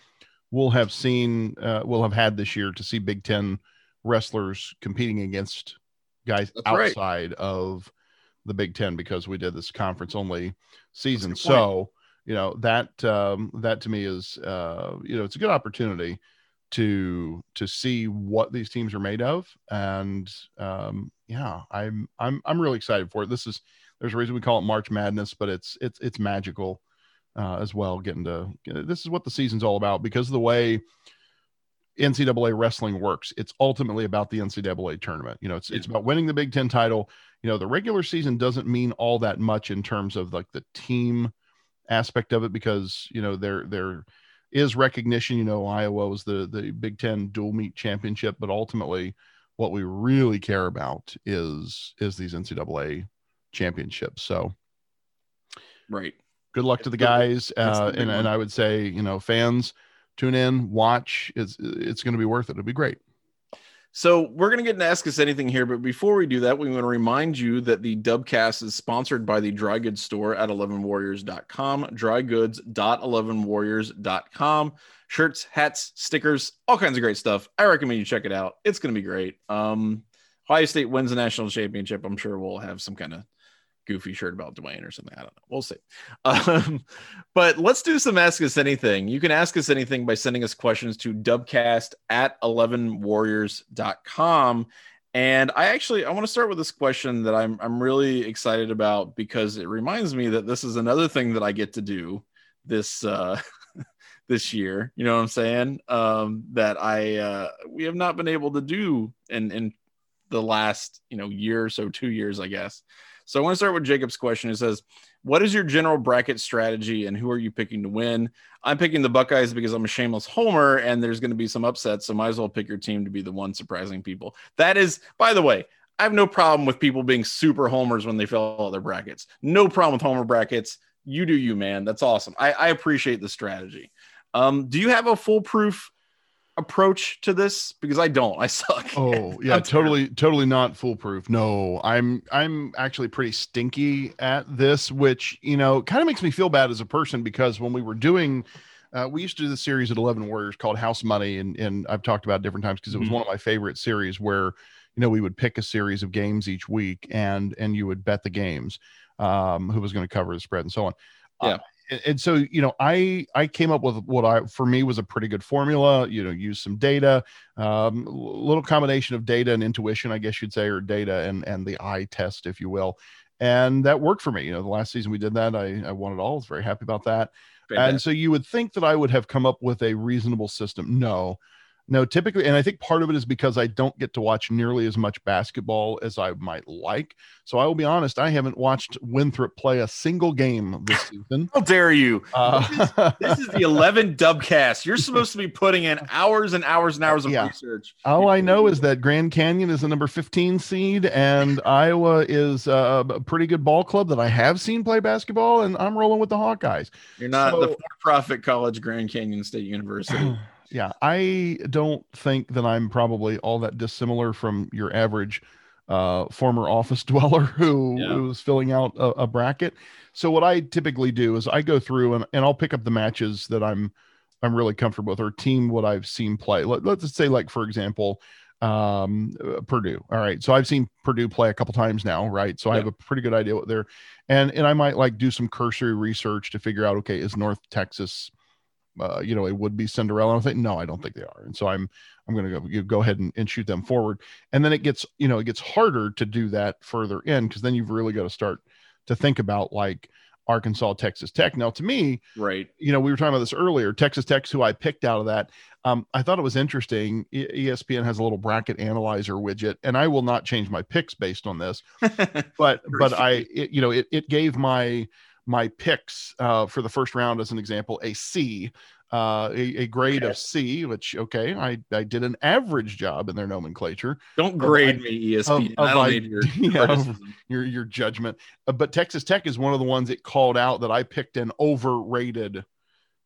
we'll have seen uh, we'll have had this year to see big 10 wrestlers competing against guys That's outside right. of the big 10 because we did this conference only season. so you know that um, that to me is uh, you know it's a good opportunity to to see what these teams are made of and um, yeah i'm i'm i'm really excited for it this is there's a reason we call it march madness but it's it's it's magical uh, as well getting to this is what the season's all about because of the way NCAA wrestling works. It's ultimately about the NCAA tournament. You know, it's yeah. it's about winning the Big Ten title. You know, the regular season doesn't mean all that much in terms of like the team aspect of it because you know there there is recognition. You know, Iowa was the the Big Ten dual meet championship, but ultimately, what we really care about is is these NCAA championships. So, right. Good luck to the guys, uh, and and I would say you know fans tune in, watch. It's it's going to be worth it. It'll be great. So we're going to get into Ask Us Anything here, but before we do that, we want to remind you that the Dubcast is sponsored by the Dry Goods Store at 11warriors.com, drygoods.11warriors.com. Shirts, hats, stickers, all kinds of great stuff. I recommend you check it out. It's going to be great. Um, Ohio State wins the national championship. I'm sure we'll have some kind of goofy shirt about Duane or something. I don't know. We'll see. Um, but let's do some Ask Us Anything. You can ask us anything by sending us questions to dubcast at 11warriors.com. And I actually I want to start with this question that I'm I'm really excited about because it reminds me that this is another thing that I get to do this uh this year. You know what I'm saying? Um that I uh we have not been able to do in in the last, you know, year or so, two years, I guess. So I want to start with Jacob's question. It says, What is your general bracket strategy and who are you picking to win? I'm picking the Buckeyes because I'm a shameless homer and there's going to be some upsets. So might as well pick your team to be the one surprising people. That is, by the way, I have no problem with people being super homers when they fill out their brackets. No problem with homer brackets. You do you, man. That's awesome. I, I appreciate the strategy. Um, do you have a foolproof approach to this because I don't. I suck. Oh, yeah, totally totally not foolproof. No. I'm I'm actually pretty stinky at this, which, you know, kind of makes me feel bad as a person because when we were doing uh, we used to do the series at 11 Warriors called House Money and and I've talked about different times because it was mm-hmm. one of my favorite series where you know we would pick a series of games each week and and you would bet the games um who was going to cover the spread and so on. Yeah. Uh, and so you know i i came up with what i for me was a pretty good formula you know use some data um little combination of data and intuition i guess you'd say or data and and the eye test if you will. And that worked for me. You know the last season we did that i i won it all I was very happy about that. Fantastic. and so you would think that i would have come up with a reasonable system. No no, typically, and I think part of it is because I don't get to watch nearly as much basketball as I might like. So I will be honest, I haven't watched Winthrop play a single game this season. How dare you? Uh, this, is, this, is, the 11 Dubcast. You're supposed to be putting in hours and hours and hours of yeah. research. All I know is that Grand Canyon is the number 15 seed, and Iowa is a pretty good ball club that I have seen play basketball, and I'm rolling with the Hawkeyes. You're not so, the for-profit college Grand Canyon State University. yeah i don't think that i'm probably all that dissimilar from your average uh, former office dweller who, yeah. who was filling out a, a, bracket so what i typically do is i go through and, and i'll pick up the matches that i'm i'm really comfortable with or team what i've seen play Let, let's say like for example um uh, purdue all right so i've seen purdue play a couple times now right so yeah. i have a pretty good idea what they're and and i might like do some cursory research to figure out okay is north texas uh, you know, a would be Cinderella. I think no, I don't think they are. And so I'm I'm going to go go ahead and, and shoot them forward. And then it gets you know it gets harder to do that further in because then you've really got to start to think about like Arkansas, Texas Tech. Now, to me, right, you know, we were talking about this earlier. Texas Tech, who I picked out of that, um, I thought it was interesting. ESPN has a little bracket analyzer widget, and I will not change my picks based on this, but but I, it, you know, it it gave my my picks uh, for the first round, as an example, a C, uh, a, a, grade okay. of C, which okay, I, I did an average job in their nomenclature. Don't grade I, me, ESPN. Of, of I don't need your yeah, your your judgment. Uh, but Texas Tech is one of the ones it called out that I picked an overrated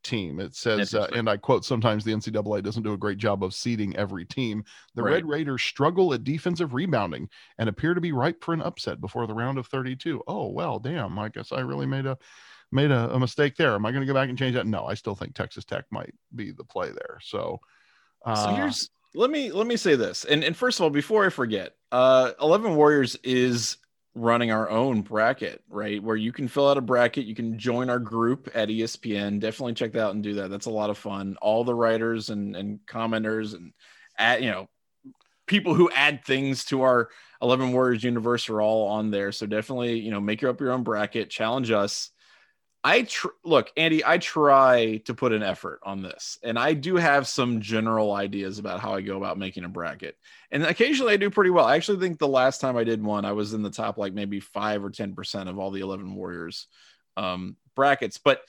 team. It says, uh, and I quote, sometimes the NCAA doesn't do a great job of seeding every team. The right. Red Raiders struggle at defensive rebounding and appear to be ripe for an upset before the round of 32. Oh, well, damn. I guess I really made a made a, a mistake there. Am I going to go back and change that? No, I still think Texas Tech might be the play there. So, uh, so here's let me let me say this. And and first of all, before I forget, uh 11 Warriors is running our own bracket, right? Where you can fill out a bracket, you can join our group at ESPN. Definitely check that out and do that. That's a lot of fun. All the writers and, and commenters and at you know people who add things to our 11 Warriors universe are all on there. So definitely, you know, make your up your own bracket, challenge us. I tr- look, Andy, I try to put an effort on this, and I do have some general ideas about how I go about making a bracket. And occasionally I do pretty well. I actually think the last time I did one, I was in the top like maybe five or 10% of all the 11 Warriors um, brackets. But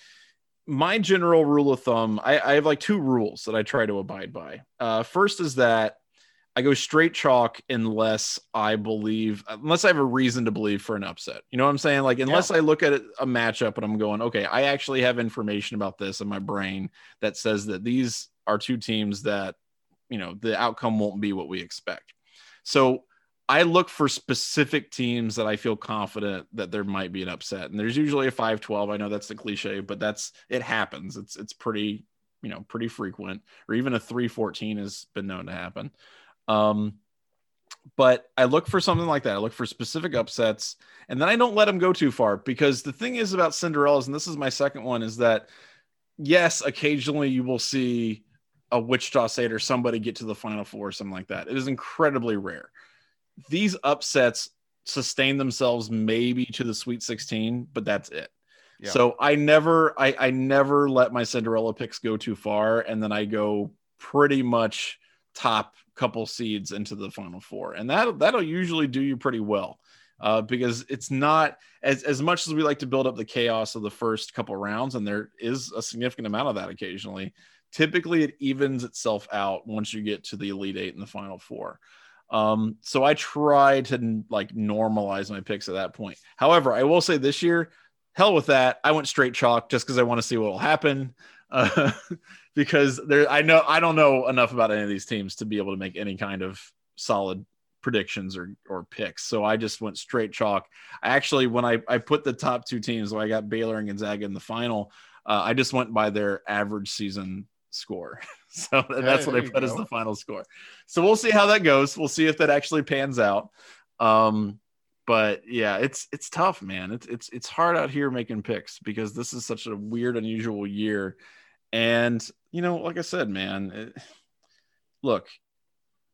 my general rule of thumb, I, I, have like two rules that I try to abide by. Uh, first is that I go straight chalk unless I believe, unless I have a reason to believe for an upset. You know what I'm saying? Like, unless yeah. I look at a matchup and I'm going, okay, I actually have information about this in my brain that says that these are two teams that, you know, the outcome won't be what we expect. So I look for specific teams that I feel confident that there might be an upset. And there's usually a 5-12. I know that's the cliche, but that's it happens. It's it's pretty, you know, pretty frequent. Or even a 3-14 has been known to happen. Um, but I look for something like that. I look for specific upsets, and then I don't let them go too far because the thing is about Cinderellas, and this is my second one, is that yes, occasionally you will see a Wichita State or somebody get to the Final Four, or something like that. It is incredibly rare. These upsets sustain themselves maybe to the Sweet 16, but that's it. Yeah. So I never, I, I never let my Cinderella picks go too far, and then I go pretty much top couple seeds into the final four and that that'll usually do you pretty well uh, because it's not as, as much as we like to build up the chaos of the first couple rounds and there is a significant amount of that occasionally typically it evens itself out once you get to the elite eight and the final four. Um, so i try to like normalize my picks at that point. However i will say this year hell with that. I went straight chalk just because i want to see what will happen. uh, because there I know I don't know enough about any of these teams to be able to make any kind of solid predictions or or picks. So I just went straight chalk. I actually when I I put the top two teams, when I got Baylor and Gonzaga in the final, uh, I just went by their average season score. so that's hey, what I put as the final score. So we'll see how that goes. We'll see if that actually pans out. Um, but yeah, it's it's tough, man. It's it's it's hard out here making picks because this is such a weird, unusual year and, you know, like I said, man, it, look,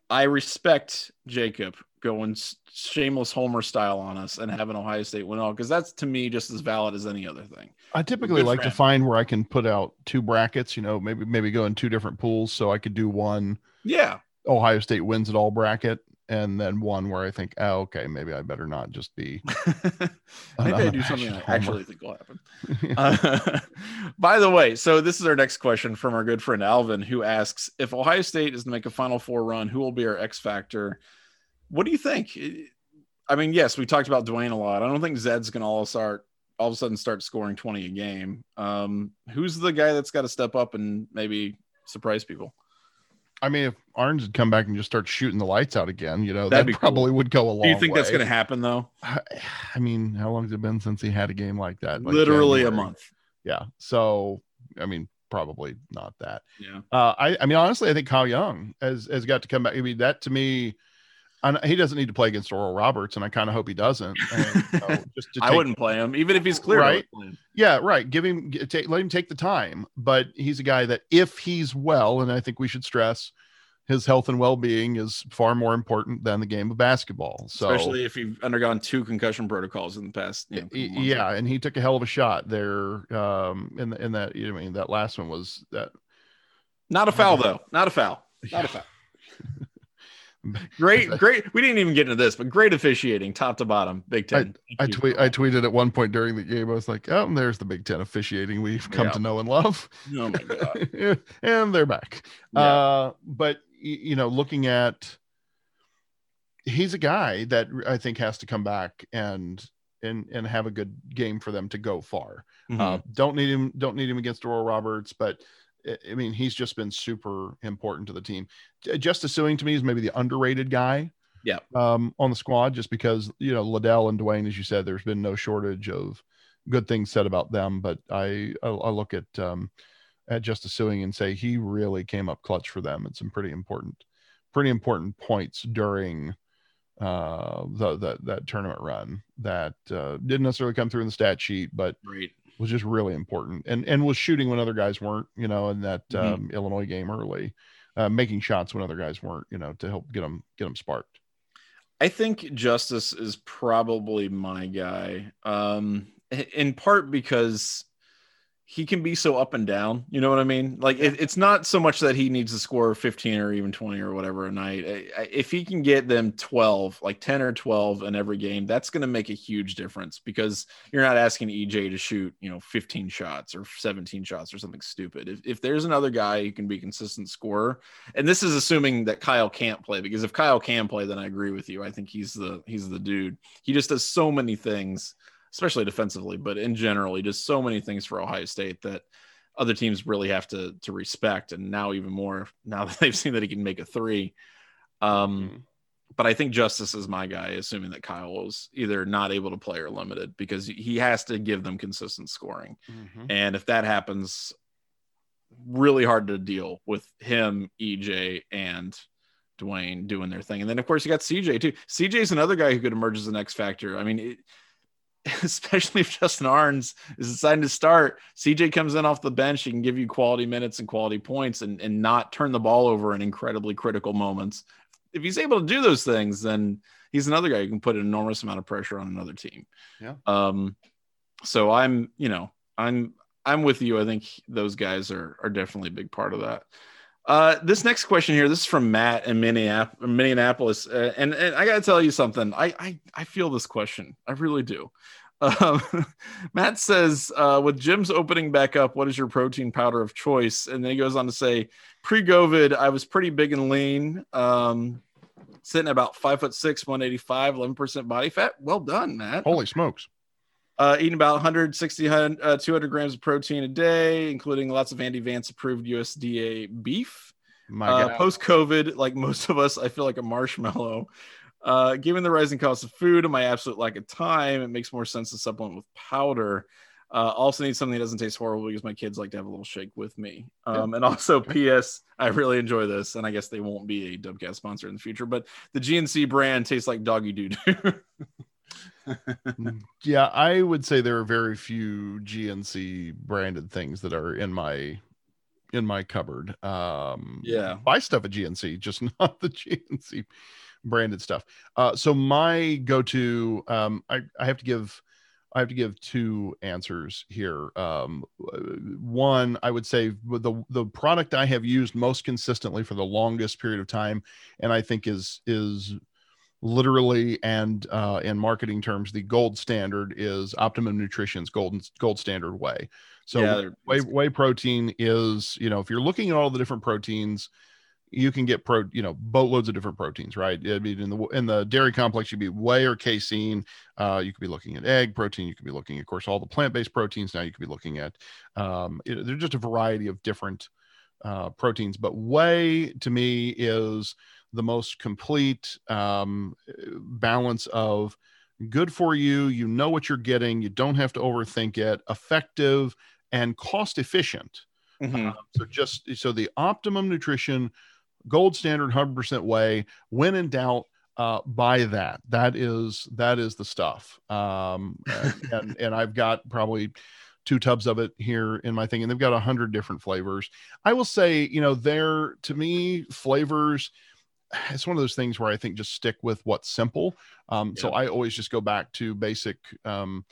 I respect Jacob going shameless Homer style on us and having Ohio State win all because that's to me just as valid as any other thing. I typically like to find where I can put out two brackets, you know, maybe maybe go in two different pools so I could do one. Yeah. Ohio State wins it all bracket and then one where I think, oh, okay, maybe I better not just be. maybe I do something I actually think will happen. uh, by the way, so this is our next question from our good friend Alvin, who asks if Ohio State is to make a Final Four run, who will be our X factor? What do you think? I mean, yes, we talked about Duane a lot. I don't think Zed's going to all start all of a sudden start scoring 20 a game. Um, who's the guy that's got to step up and maybe surprise people? I mean, if Ahrens had come back and just start shooting the lights out again, you know, That'd that probably cool. would go a long Do you think way. that's going to happen though? I, I, mean, how long has it been since he had a game like that? Like Literally January? a month. Yeah. So, I mean, probably not that. Yeah. Uh, I, I mean, honestly, I think Kyle Young has, has got to come back. I mean, that to me, he doesn't need to play against Oral Roberts, and I kind of hope he doesn't. And, you know, just take, I wouldn't play him, even if he's clear. Right? Yeah, right. Give him, take, let him take the time. But he's a guy that, if he's well, and I think we should stress, his health and well-being is far more important than the game of basketball. So, especially if you've undergone two concussion protocols in the past. You know, yeah, and he took a hell of a shot there. Um, in the, in that, you know, I mean, that last one was that. Not a foul though. Not a foul. Not a foul. great, great. We didn't even get into this, but great officiating, top to bottom, Big Ten. I, I tweet, I tweeted at one point during the game. I was like, "Oh, there's the Big Ten officiating we've come yeah. to know and love." Oh my god! and they're back. Yeah. Uh, but you know, looking at he's a guy that I think has to come back and and and have a good game for them to go far. Mm-hmm. Uh, don't need him. Don't need him against Oral Roberts, but I mean, he's just been super important to the team. Justice Sueing to me is maybe the underrated guy. Yeah. Um, on the squad, just because you know Liddell and Duane, as you said, there's been no shortage of good things said about them. But I I, I look at um, at Justice Sueing and say he really came up clutch for them at some pretty important, pretty important points during uh, the, the that tournament run that uh, didn't necessarily come through in the stat sheet, but right. Was just really important and and was shooting when other guys weren't, you know, in that mm-hmm. um, Illinois game early, uh, making shots when other guys weren't, you know, to help get them get them sparked. I think Justice is probably my guy, um, in part because he can be so up and down. You know what I mean? Like it, it's not so much that he needs to score 15 or even 20 or whatever a night. If he can get them 12, like 10 or 12 in every game, that's going to make a huge difference because you're not asking EJ to shoot, you know, 15 shots or 17 shots or something stupid. If, if there's another guy who can be a consistent scorer, and this is assuming that Kyle can't play, because if Kyle can play, then I agree with you. I think he's the he's the dude. He just does so many things especially defensively, but in general, he does so many things for Ohio State that other teams really have to to respect, and now even more now that they've seen that he can make a three. Um, mm-hmm. But I think Justice is my guy, assuming that Kyle was either not able to play or limited, because he has to give them consistent scoring, mm-hmm. and if that happens, really hard to deal with him, EJ, and Duane doing their thing. And then of course you got CJ too. CJ is another guy who could emerge as the next factor. I mean, it, especially if Justin Ahrens is deciding to start, CJ comes in off the bench. He can give you quality minutes and quality points and, and not turn the ball over in incredibly critical moments. If he's able to do those things, then he's another guy who can put an enormous amount of pressure on another team. Yeah. Um, so I'm, you know, I'm I'm with you. I think those guys are are definitely a big part of that. Uh, this next question here, this is from Matt in Minneapolis, uh, and and I got to tell you something. I, I I feel this question. I really do. Um, Matt says, uh, with gyms opening back up, what is your protein powder of choice? And then he goes on to say, pre-COVID, I was pretty big and lean, um, sitting about five foot six, 185, 11% body fat. Well done, Matt. Holy smokes. Uh, eating about 160, uh, 200 grams of protein a day, including lots of Andy Vance approved USDA beef. My Uh, Post COVID, like most of us, I feel like a marshmallow. Uh, given the rising cost of food and my absolute lack of time, it makes more sense to supplement with powder. Uh, also need something that doesn't taste horrible because my kids like to have a little shake with me. Um, And also, P.S. I really enjoy this, and I guess they won't be a Dubcast sponsor in the future, but the GNC brand tastes like doggy doo doo. yeah, I would say there are very few GNC branded things that are in my in my cupboard. Um, yeah, buy stuff at GNC, just not the GNC branded stuff. Uh, so my go-to, um, I, I have to give, I have to give two answers here. Um, one, I would say the the product I have used most consistently for the longest period of time, and I think is is literally and uh, in marketing terms, the gold standard is Optimum Nutrition's golden gold standard whey. So yeah, whey, whey protein is, you know, if you're looking at all the different proteins, you can get pro, you know, boatloads of different proteins, right? I mean, in the in the dairy complex, you'd be whey or casein. Uh, you could be looking at egg protein. You could be looking, of course, all the plant-based proteins. Now you could be looking at. Um, it, there's just a variety of different uh, proteins, but whey to me is the most complete um, balance of good for you. You know what you're getting. You don't have to overthink it. Effective and cost efficient. Mm-hmm. Uh, so just so the optimum nutrition, gold standard, hundred percent whey. When in doubt, uh, buy that. That is that is the stuff. Um, and and I've got probably two tubs of it here in my thing, and they've got a hundred different flavors. I will say, you know, they're to me flavors it's one of those things where I think just stick with what's simple. Um, yeah. So I always just go back to basic, um,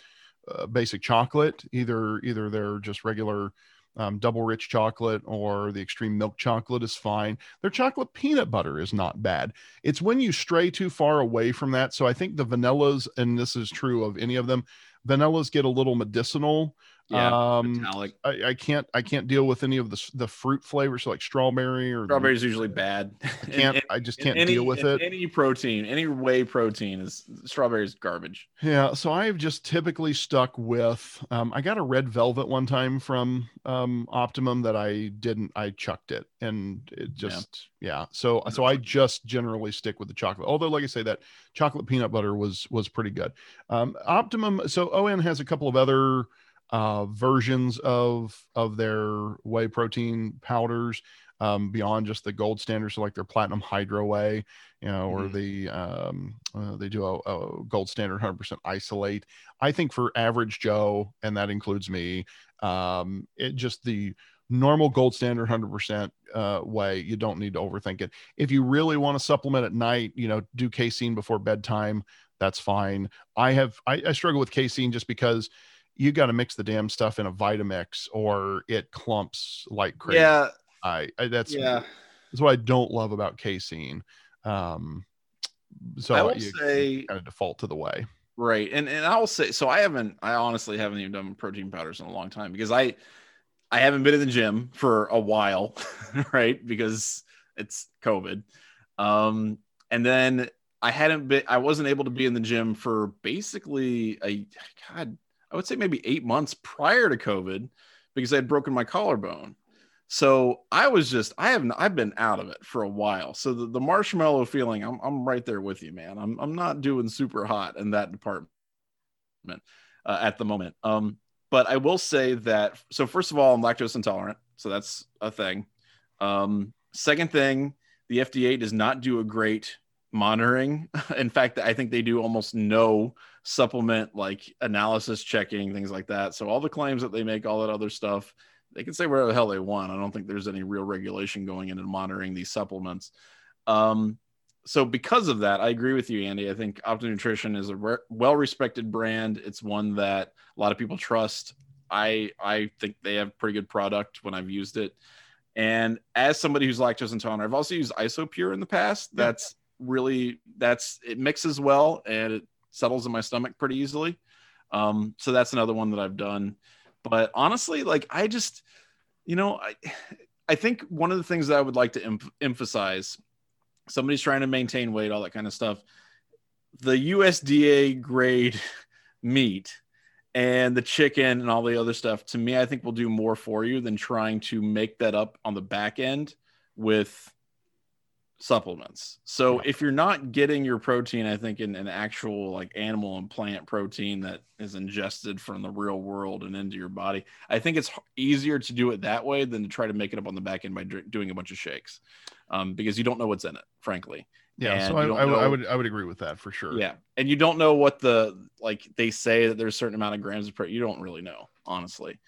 uh, basic chocolate. Either either they're just regular um, double rich chocolate or the extreme milk chocolate is fine. Their chocolate peanut butter is not bad. It's when you stray too far away from that. So I think the vanillas, and this is true of any of them, vanillas get a little medicinal yeah, um, metallic. I, I, can't I can't deal with any of the the fruit flavors like strawberry or strawberry is usually bad. I can't and, I just can't any, deal with it. Any protein, any whey protein is strawberry is garbage. Yeah, so I've just typically stuck with um, I got a red velvet one time from um, Optimum that I didn't I chucked it and it just yeah. yeah. So so I just generally stick with the chocolate. Although like I say that chocolate peanut butter was was pretty good. Um, Optimum so ON has a couple of other uh, versions of of their whey protein powders um, beyond just the gold standard, so like their platinum hydro whey, you know, mm-hmm. or the um, uh, they do a, a, gold standard 100% isolate. I think for average Joe, and that includes me, um, it just the normal gold standard 100% uh, whey you don't need to overthink it if you really want to supplement at night you know do casein before bedtime that's fine i have I, I struggle with casein just because you got to mix the damn stuff in a Vitamix or it clumps like crazy. Yeah. I, I that's Yeah. that's what I don't love about casein. Um, so I will you say kind of default to the way. Right. And and I will say so I haven't I honestly haven't even done protein powders in a long time because I I haven't been in the gym for a while, right? Because it's COVID. Um and then I hadn't been I wasn't able to be in the gym for basically a god, I would say maybe 8 months prior to COVID because I had broken my collarbone. So I was just I haven't I've been out of it for a while. So the, the marshmallow feeling, I'm I'm right there with you, man. I'm I'm not doing super hot in that department uh, at the moment. Um, but I will say that so first of all, I'm lactose intolerant, so that's a thing. Um, second thing, the FDA does not do a great monitoring. in fact, I think they do almost no supplement like analysis checking, things like that. So all the claims that they make, all that other stuff they can say whatever the hell they want. I don't think there's any real regulation going in and monitoring these supplements. Um, so because of that, I agree with you, Andy. I think Optimum Nutrition is a re- well-respected brand. It's one that a lot of people trust. I I think they have pretty good product when I've used it. And as somebody who's lactose intolerant, I've also used Isopure in the past. That's really that's it mixes well and it settles in my stomach pretty easily. Um, so that's another one that I've done. But honestly, like I just, you know, I, I think one of the things that I would like to em- emphasize, somebody's trying to maintain weight, all that kind of stuff. The USDA grade meat and the chicken and all the other stuff, to me, I think will do more for you than trying to make that up on the back end with supplements. So if you're not getting your protein, I think in an actual like animal and plant protein that is ingested from the real world and into your body, I think it's easier to do it that way than to try to make it up on the back end by doing a bunch of shakes, um, because you don't know what's in it, frankly. Yeah, and so I, I, know, I, would I would agree with that for sure. Yeah, and you don't know what the like they say that there's a certain amount of grams of protein. You don't really know, honestly.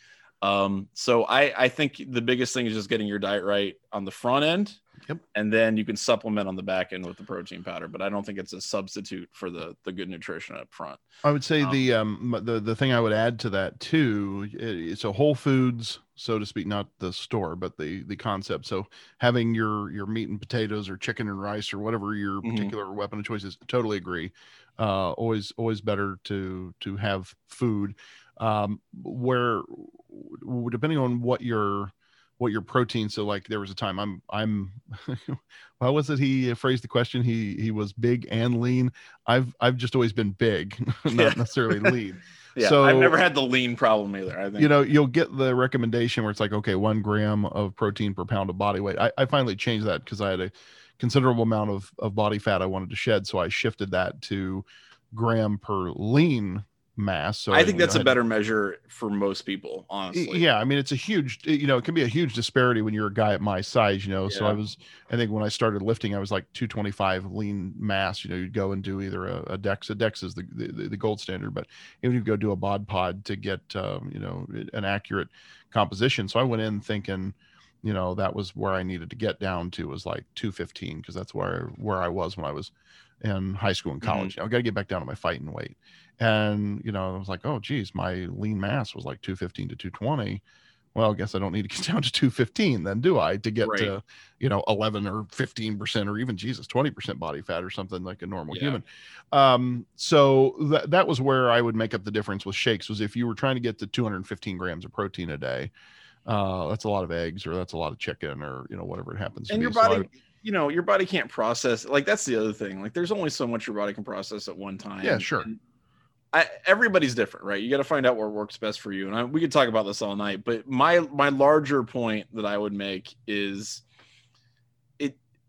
Um, so I I think the biggest thing is just getting your diet right on the front end Yep. And then you can supplement on the back end with the protein powder, but I don't think it's a substitute for the the good nutrition up front. I would say um, the um the the thing I would add to that too, it's a Whole Foods, so to speak, not the store, but the the concept. So having your your meat and potatoes or chicken and rice or whatever your mm-hmm. particular weapon of choice is, totally agree. Uh, always always better to to have food. Um, where depending on what your what your protein so like there was a time i'm i'm how was it he phrased the question he he was big and lean? I've i've just always been big not yeah. necessarily lean. Yeah so i've never had the lean problem either i think. you know you'll get the recommendation where it's like okay one gram of protein per pound of body weight. I, I finally changed that because i had a considerable amount of, of body fat i wanted to shed so i shifted that to gram per lean mass. So I think that's know, a better measure for most people, honestly. Yeah, I mean it's a huge, you know, it can be a huge disparity when you're a guy at my size, you know. Yeah. So I was, I think when I started lifting, I was like 225 lean mass. You know, you'd go and do either a, a Dex. A Dex is the, the, the gold standard, but even if you go do a bod pod to get, um, you know, an accurate composition. So I went in thinking, you know, that was where I needed to get down to was like 215 because that's where where I was when I was in high school and college. Mm-hmm. I got to get back down to my fighting weight. And, you know, I was like, oh, geez, my lean mass was like 215 to 220. Well, I guess I don't need to get down to 215 then, do I, to get right. to, you know, 11 or 15% or even, Jesus, 20% body fat or something like a normal yeah. human. Um, so that, that was where I would make up the difference with shakes was if you were trying to get to 215 grams of protein a day, uh, that's a lot of eggs or that's a lot of chicken or, you know, whatever it happens and to your be. body, so I, you know, your body can't process like that's the other thing. Like there's only so much your body can process at one time. Yeah, sure. I, everybody's different, right? You got to find out what works best for you. And I, we could talk about this all night, but my my larger point that I would make is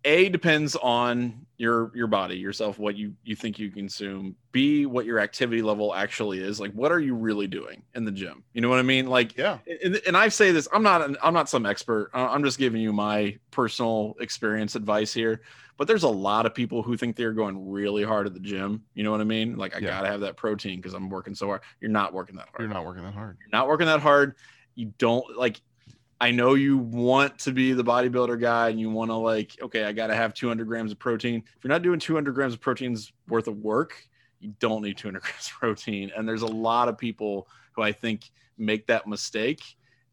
a depends on your your body, yourself, what you you think you consume. B what your activity level actually is. Like what are you really doing in the gym? You know what I mean? Like yeah. And, and I say this, I'm not an, I'm not some expert. I'm just giving you my personal experience advice here but there's a lot of people who think they're going really hard at the gym. You know what I mean? Like I yeah. gotta have that protein because I'm working so hard. You're not working that hard. You're not working that hard. You're not working that hard. You don't like. I know you want to be the bodybuilder guy and you want to like, okay, I got to have 200 grams of protein. If you're not doing 200 grams of proteins worth of work, you don't need 200 grams of protein. And there's a lot of people who I think make that mistake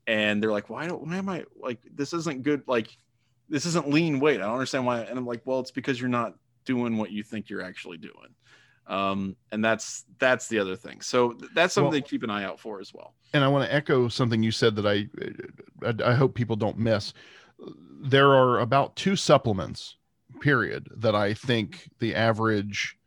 and they're like, why don't, why am I like, this isn't good. Like, this isn't lean weight. I don't understand why. And I'm like, well, it's because you're not doing what you think you're actually doing. Um, and that's, that's the other thing. So that's something well, to keep an eye out for as well. And I want to echo something you said that I, I, I hope people don't miss. There are about two supplements period that I think the average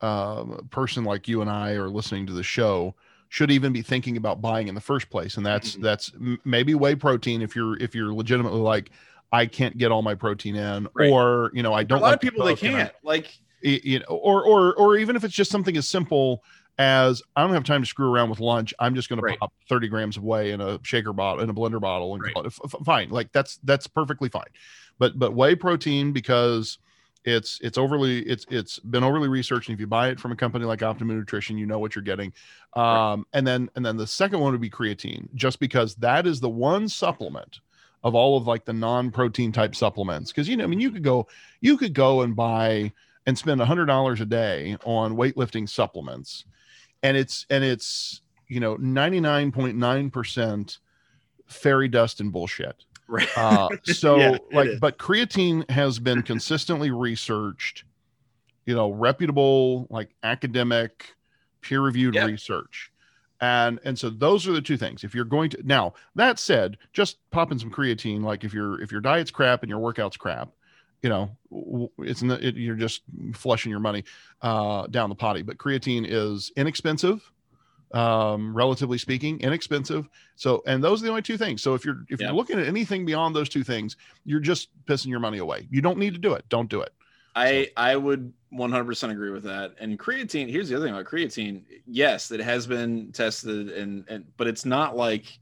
uh, person like you and I are listening to the show should even be thinking about buying in the first place and that's mm-hmm. that's maybe whey protein if you're if you're legitimately like i can't get all my protein in right. or you know i don't a lot like of people they can't like you know or or or even if it's just something as simple as i don't have time to screw around with lunch i'm just going right. to pop 30 grams of whey in a shaker bottle in a blender bottle and right. fine like that's that's perfectly fine but but whey protein because it's it's overly it's it's been overly researched. And if you buy it from a company like Optimum Nutrition, you know what you're getting. Um, right. And then and then the second one would be creatine, just because that is the one supplement of all of like the non-protein type supplements. Because you know, I mean, you could go you could go and buy and spend a hundred dollars a day on weightlifting supplements, and it's and it's you know 99.9 percent fairy dust and bullshit Right. Uh, so yeah, like, but creatine has been consistently researched, you know, reputable, like academic, peer reviewed yep. research. And and so those are the two things. If you're going to now, that said, just pop in some creatine. Like if your if your diet's crap and your workout's crap, you know, it's it, you're just flushing your money uh, down the potty. But creatine is inexpensive um relatively speaking inexpensive. So and those are the only two things. So if you're if you're looking at anything beyond those two things you're just pissing your money away. You don't need to do it. Don't do it. I i would 100% agree with that. And creatine here's the other thing about creatine. Yes it has been tested and and but it's not like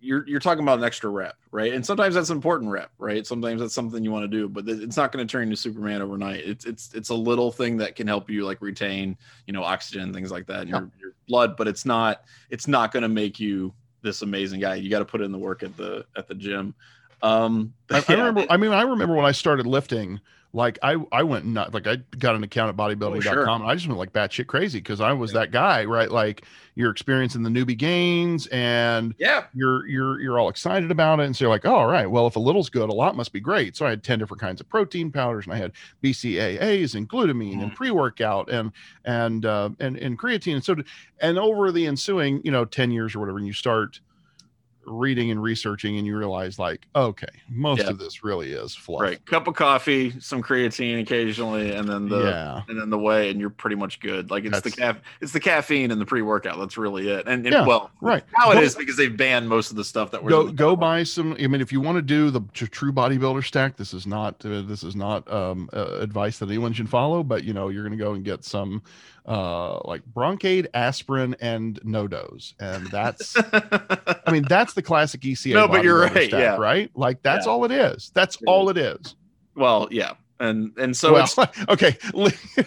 you're you're talking about an extra rep, right? And sometimes that's an important rep, right? Sometimes that's something you want to do, but it's not going to turn you Superman overnight. It's it's it's a little thing that can help you like retain, you know, oxygen, things like that in your, your blood, but it's not it's not going to make you this amazing guy. You got to put in the work at the at the gym. Um, I, yeah. I remember. I mean, I remember when I started lifting like I I went not like I got an account at bodybuilding.com oh, sure. and I just went like batshit crazy because I was yeah. that guy, right? Like you're experiencing the newbie gains and yeah, you're you're you're all excited about it. And so you're like, oh, all right, well, if a little's good, a lot must be great. So I had 10 different kinds of protein powders and I had BCAAs and glutamine mm. and pre-workout and and uh and, and creatine. And so and over the ensuing, you know, 10 years or whatever, and you start reading and researching and you realize like okay most yeah. of this really is fluff. Right cup of coffee some creatine occasionally and then the yeah. and then the whey and you're pretty much good. Like it's that's, the caf it's the caffeine and the pre-workout that's really it. And, and yeah, well right. now it is because they've banned most of the stuff that we're go go buy some i mean if you want to do the true bodybuilder stack this is not uh, this is not um, uh, advice that anyone should follow but you know you're going to go and get some uh, like Bronkaid, aspirin, and NoDoz, and that's, I mean, that's the classic ECA. No, but you're right, yeah, right. Like that's yeah. all it is. That's all it is. Well, yeah, and and so well, okay.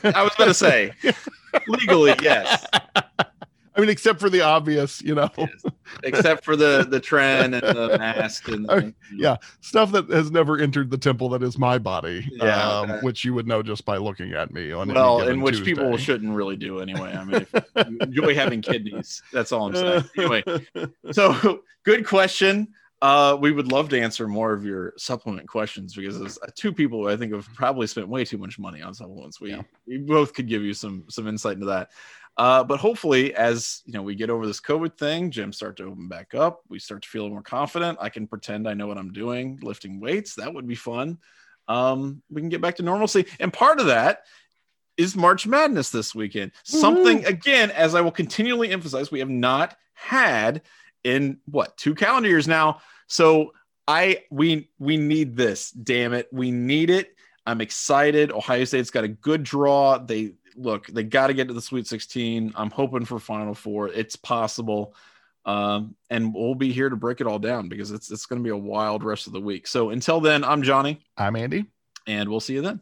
I was going to say legally, yes. I mean, except for the obvious, you know, yes. except for the the tren and the mask and the, yeah, stuff that has never entered the temple that is my body, yeah, um, which you would know just by looking at me on well, and which Tuesday. people shouldn't really do anyway. I mean, enjoy having kidneys. That's all I'm saying. Anyway, so good question. Uh, we would love to answer more of your supplement questions because there's two people I think have probably spent way too much money on supplements. We yeah. we both could give you some some insight into that. Uh, but hopefully, as you know, we get over this COVID thing, gyms start to open back up. We start to feel more confident. I can pretend I know what I'm doing, lifting weights. That would be fun. Um, we can get back to normalcy. And part of that is March Madness this weekend. Something again, as I will continually emphasize, we have not had in what two calendar years now. So I we we need this. Damn it, we need it. I'm excited. Ohio State's got a good draw. They look, they got to get to the Sweet 16. I'm hoping for Final Four. It's possible. Um, and we'll be here to break it all down because it's it's going to be a wild rest of the week. So until then, I'm Johnny. I'm Andy. And we'll see you then.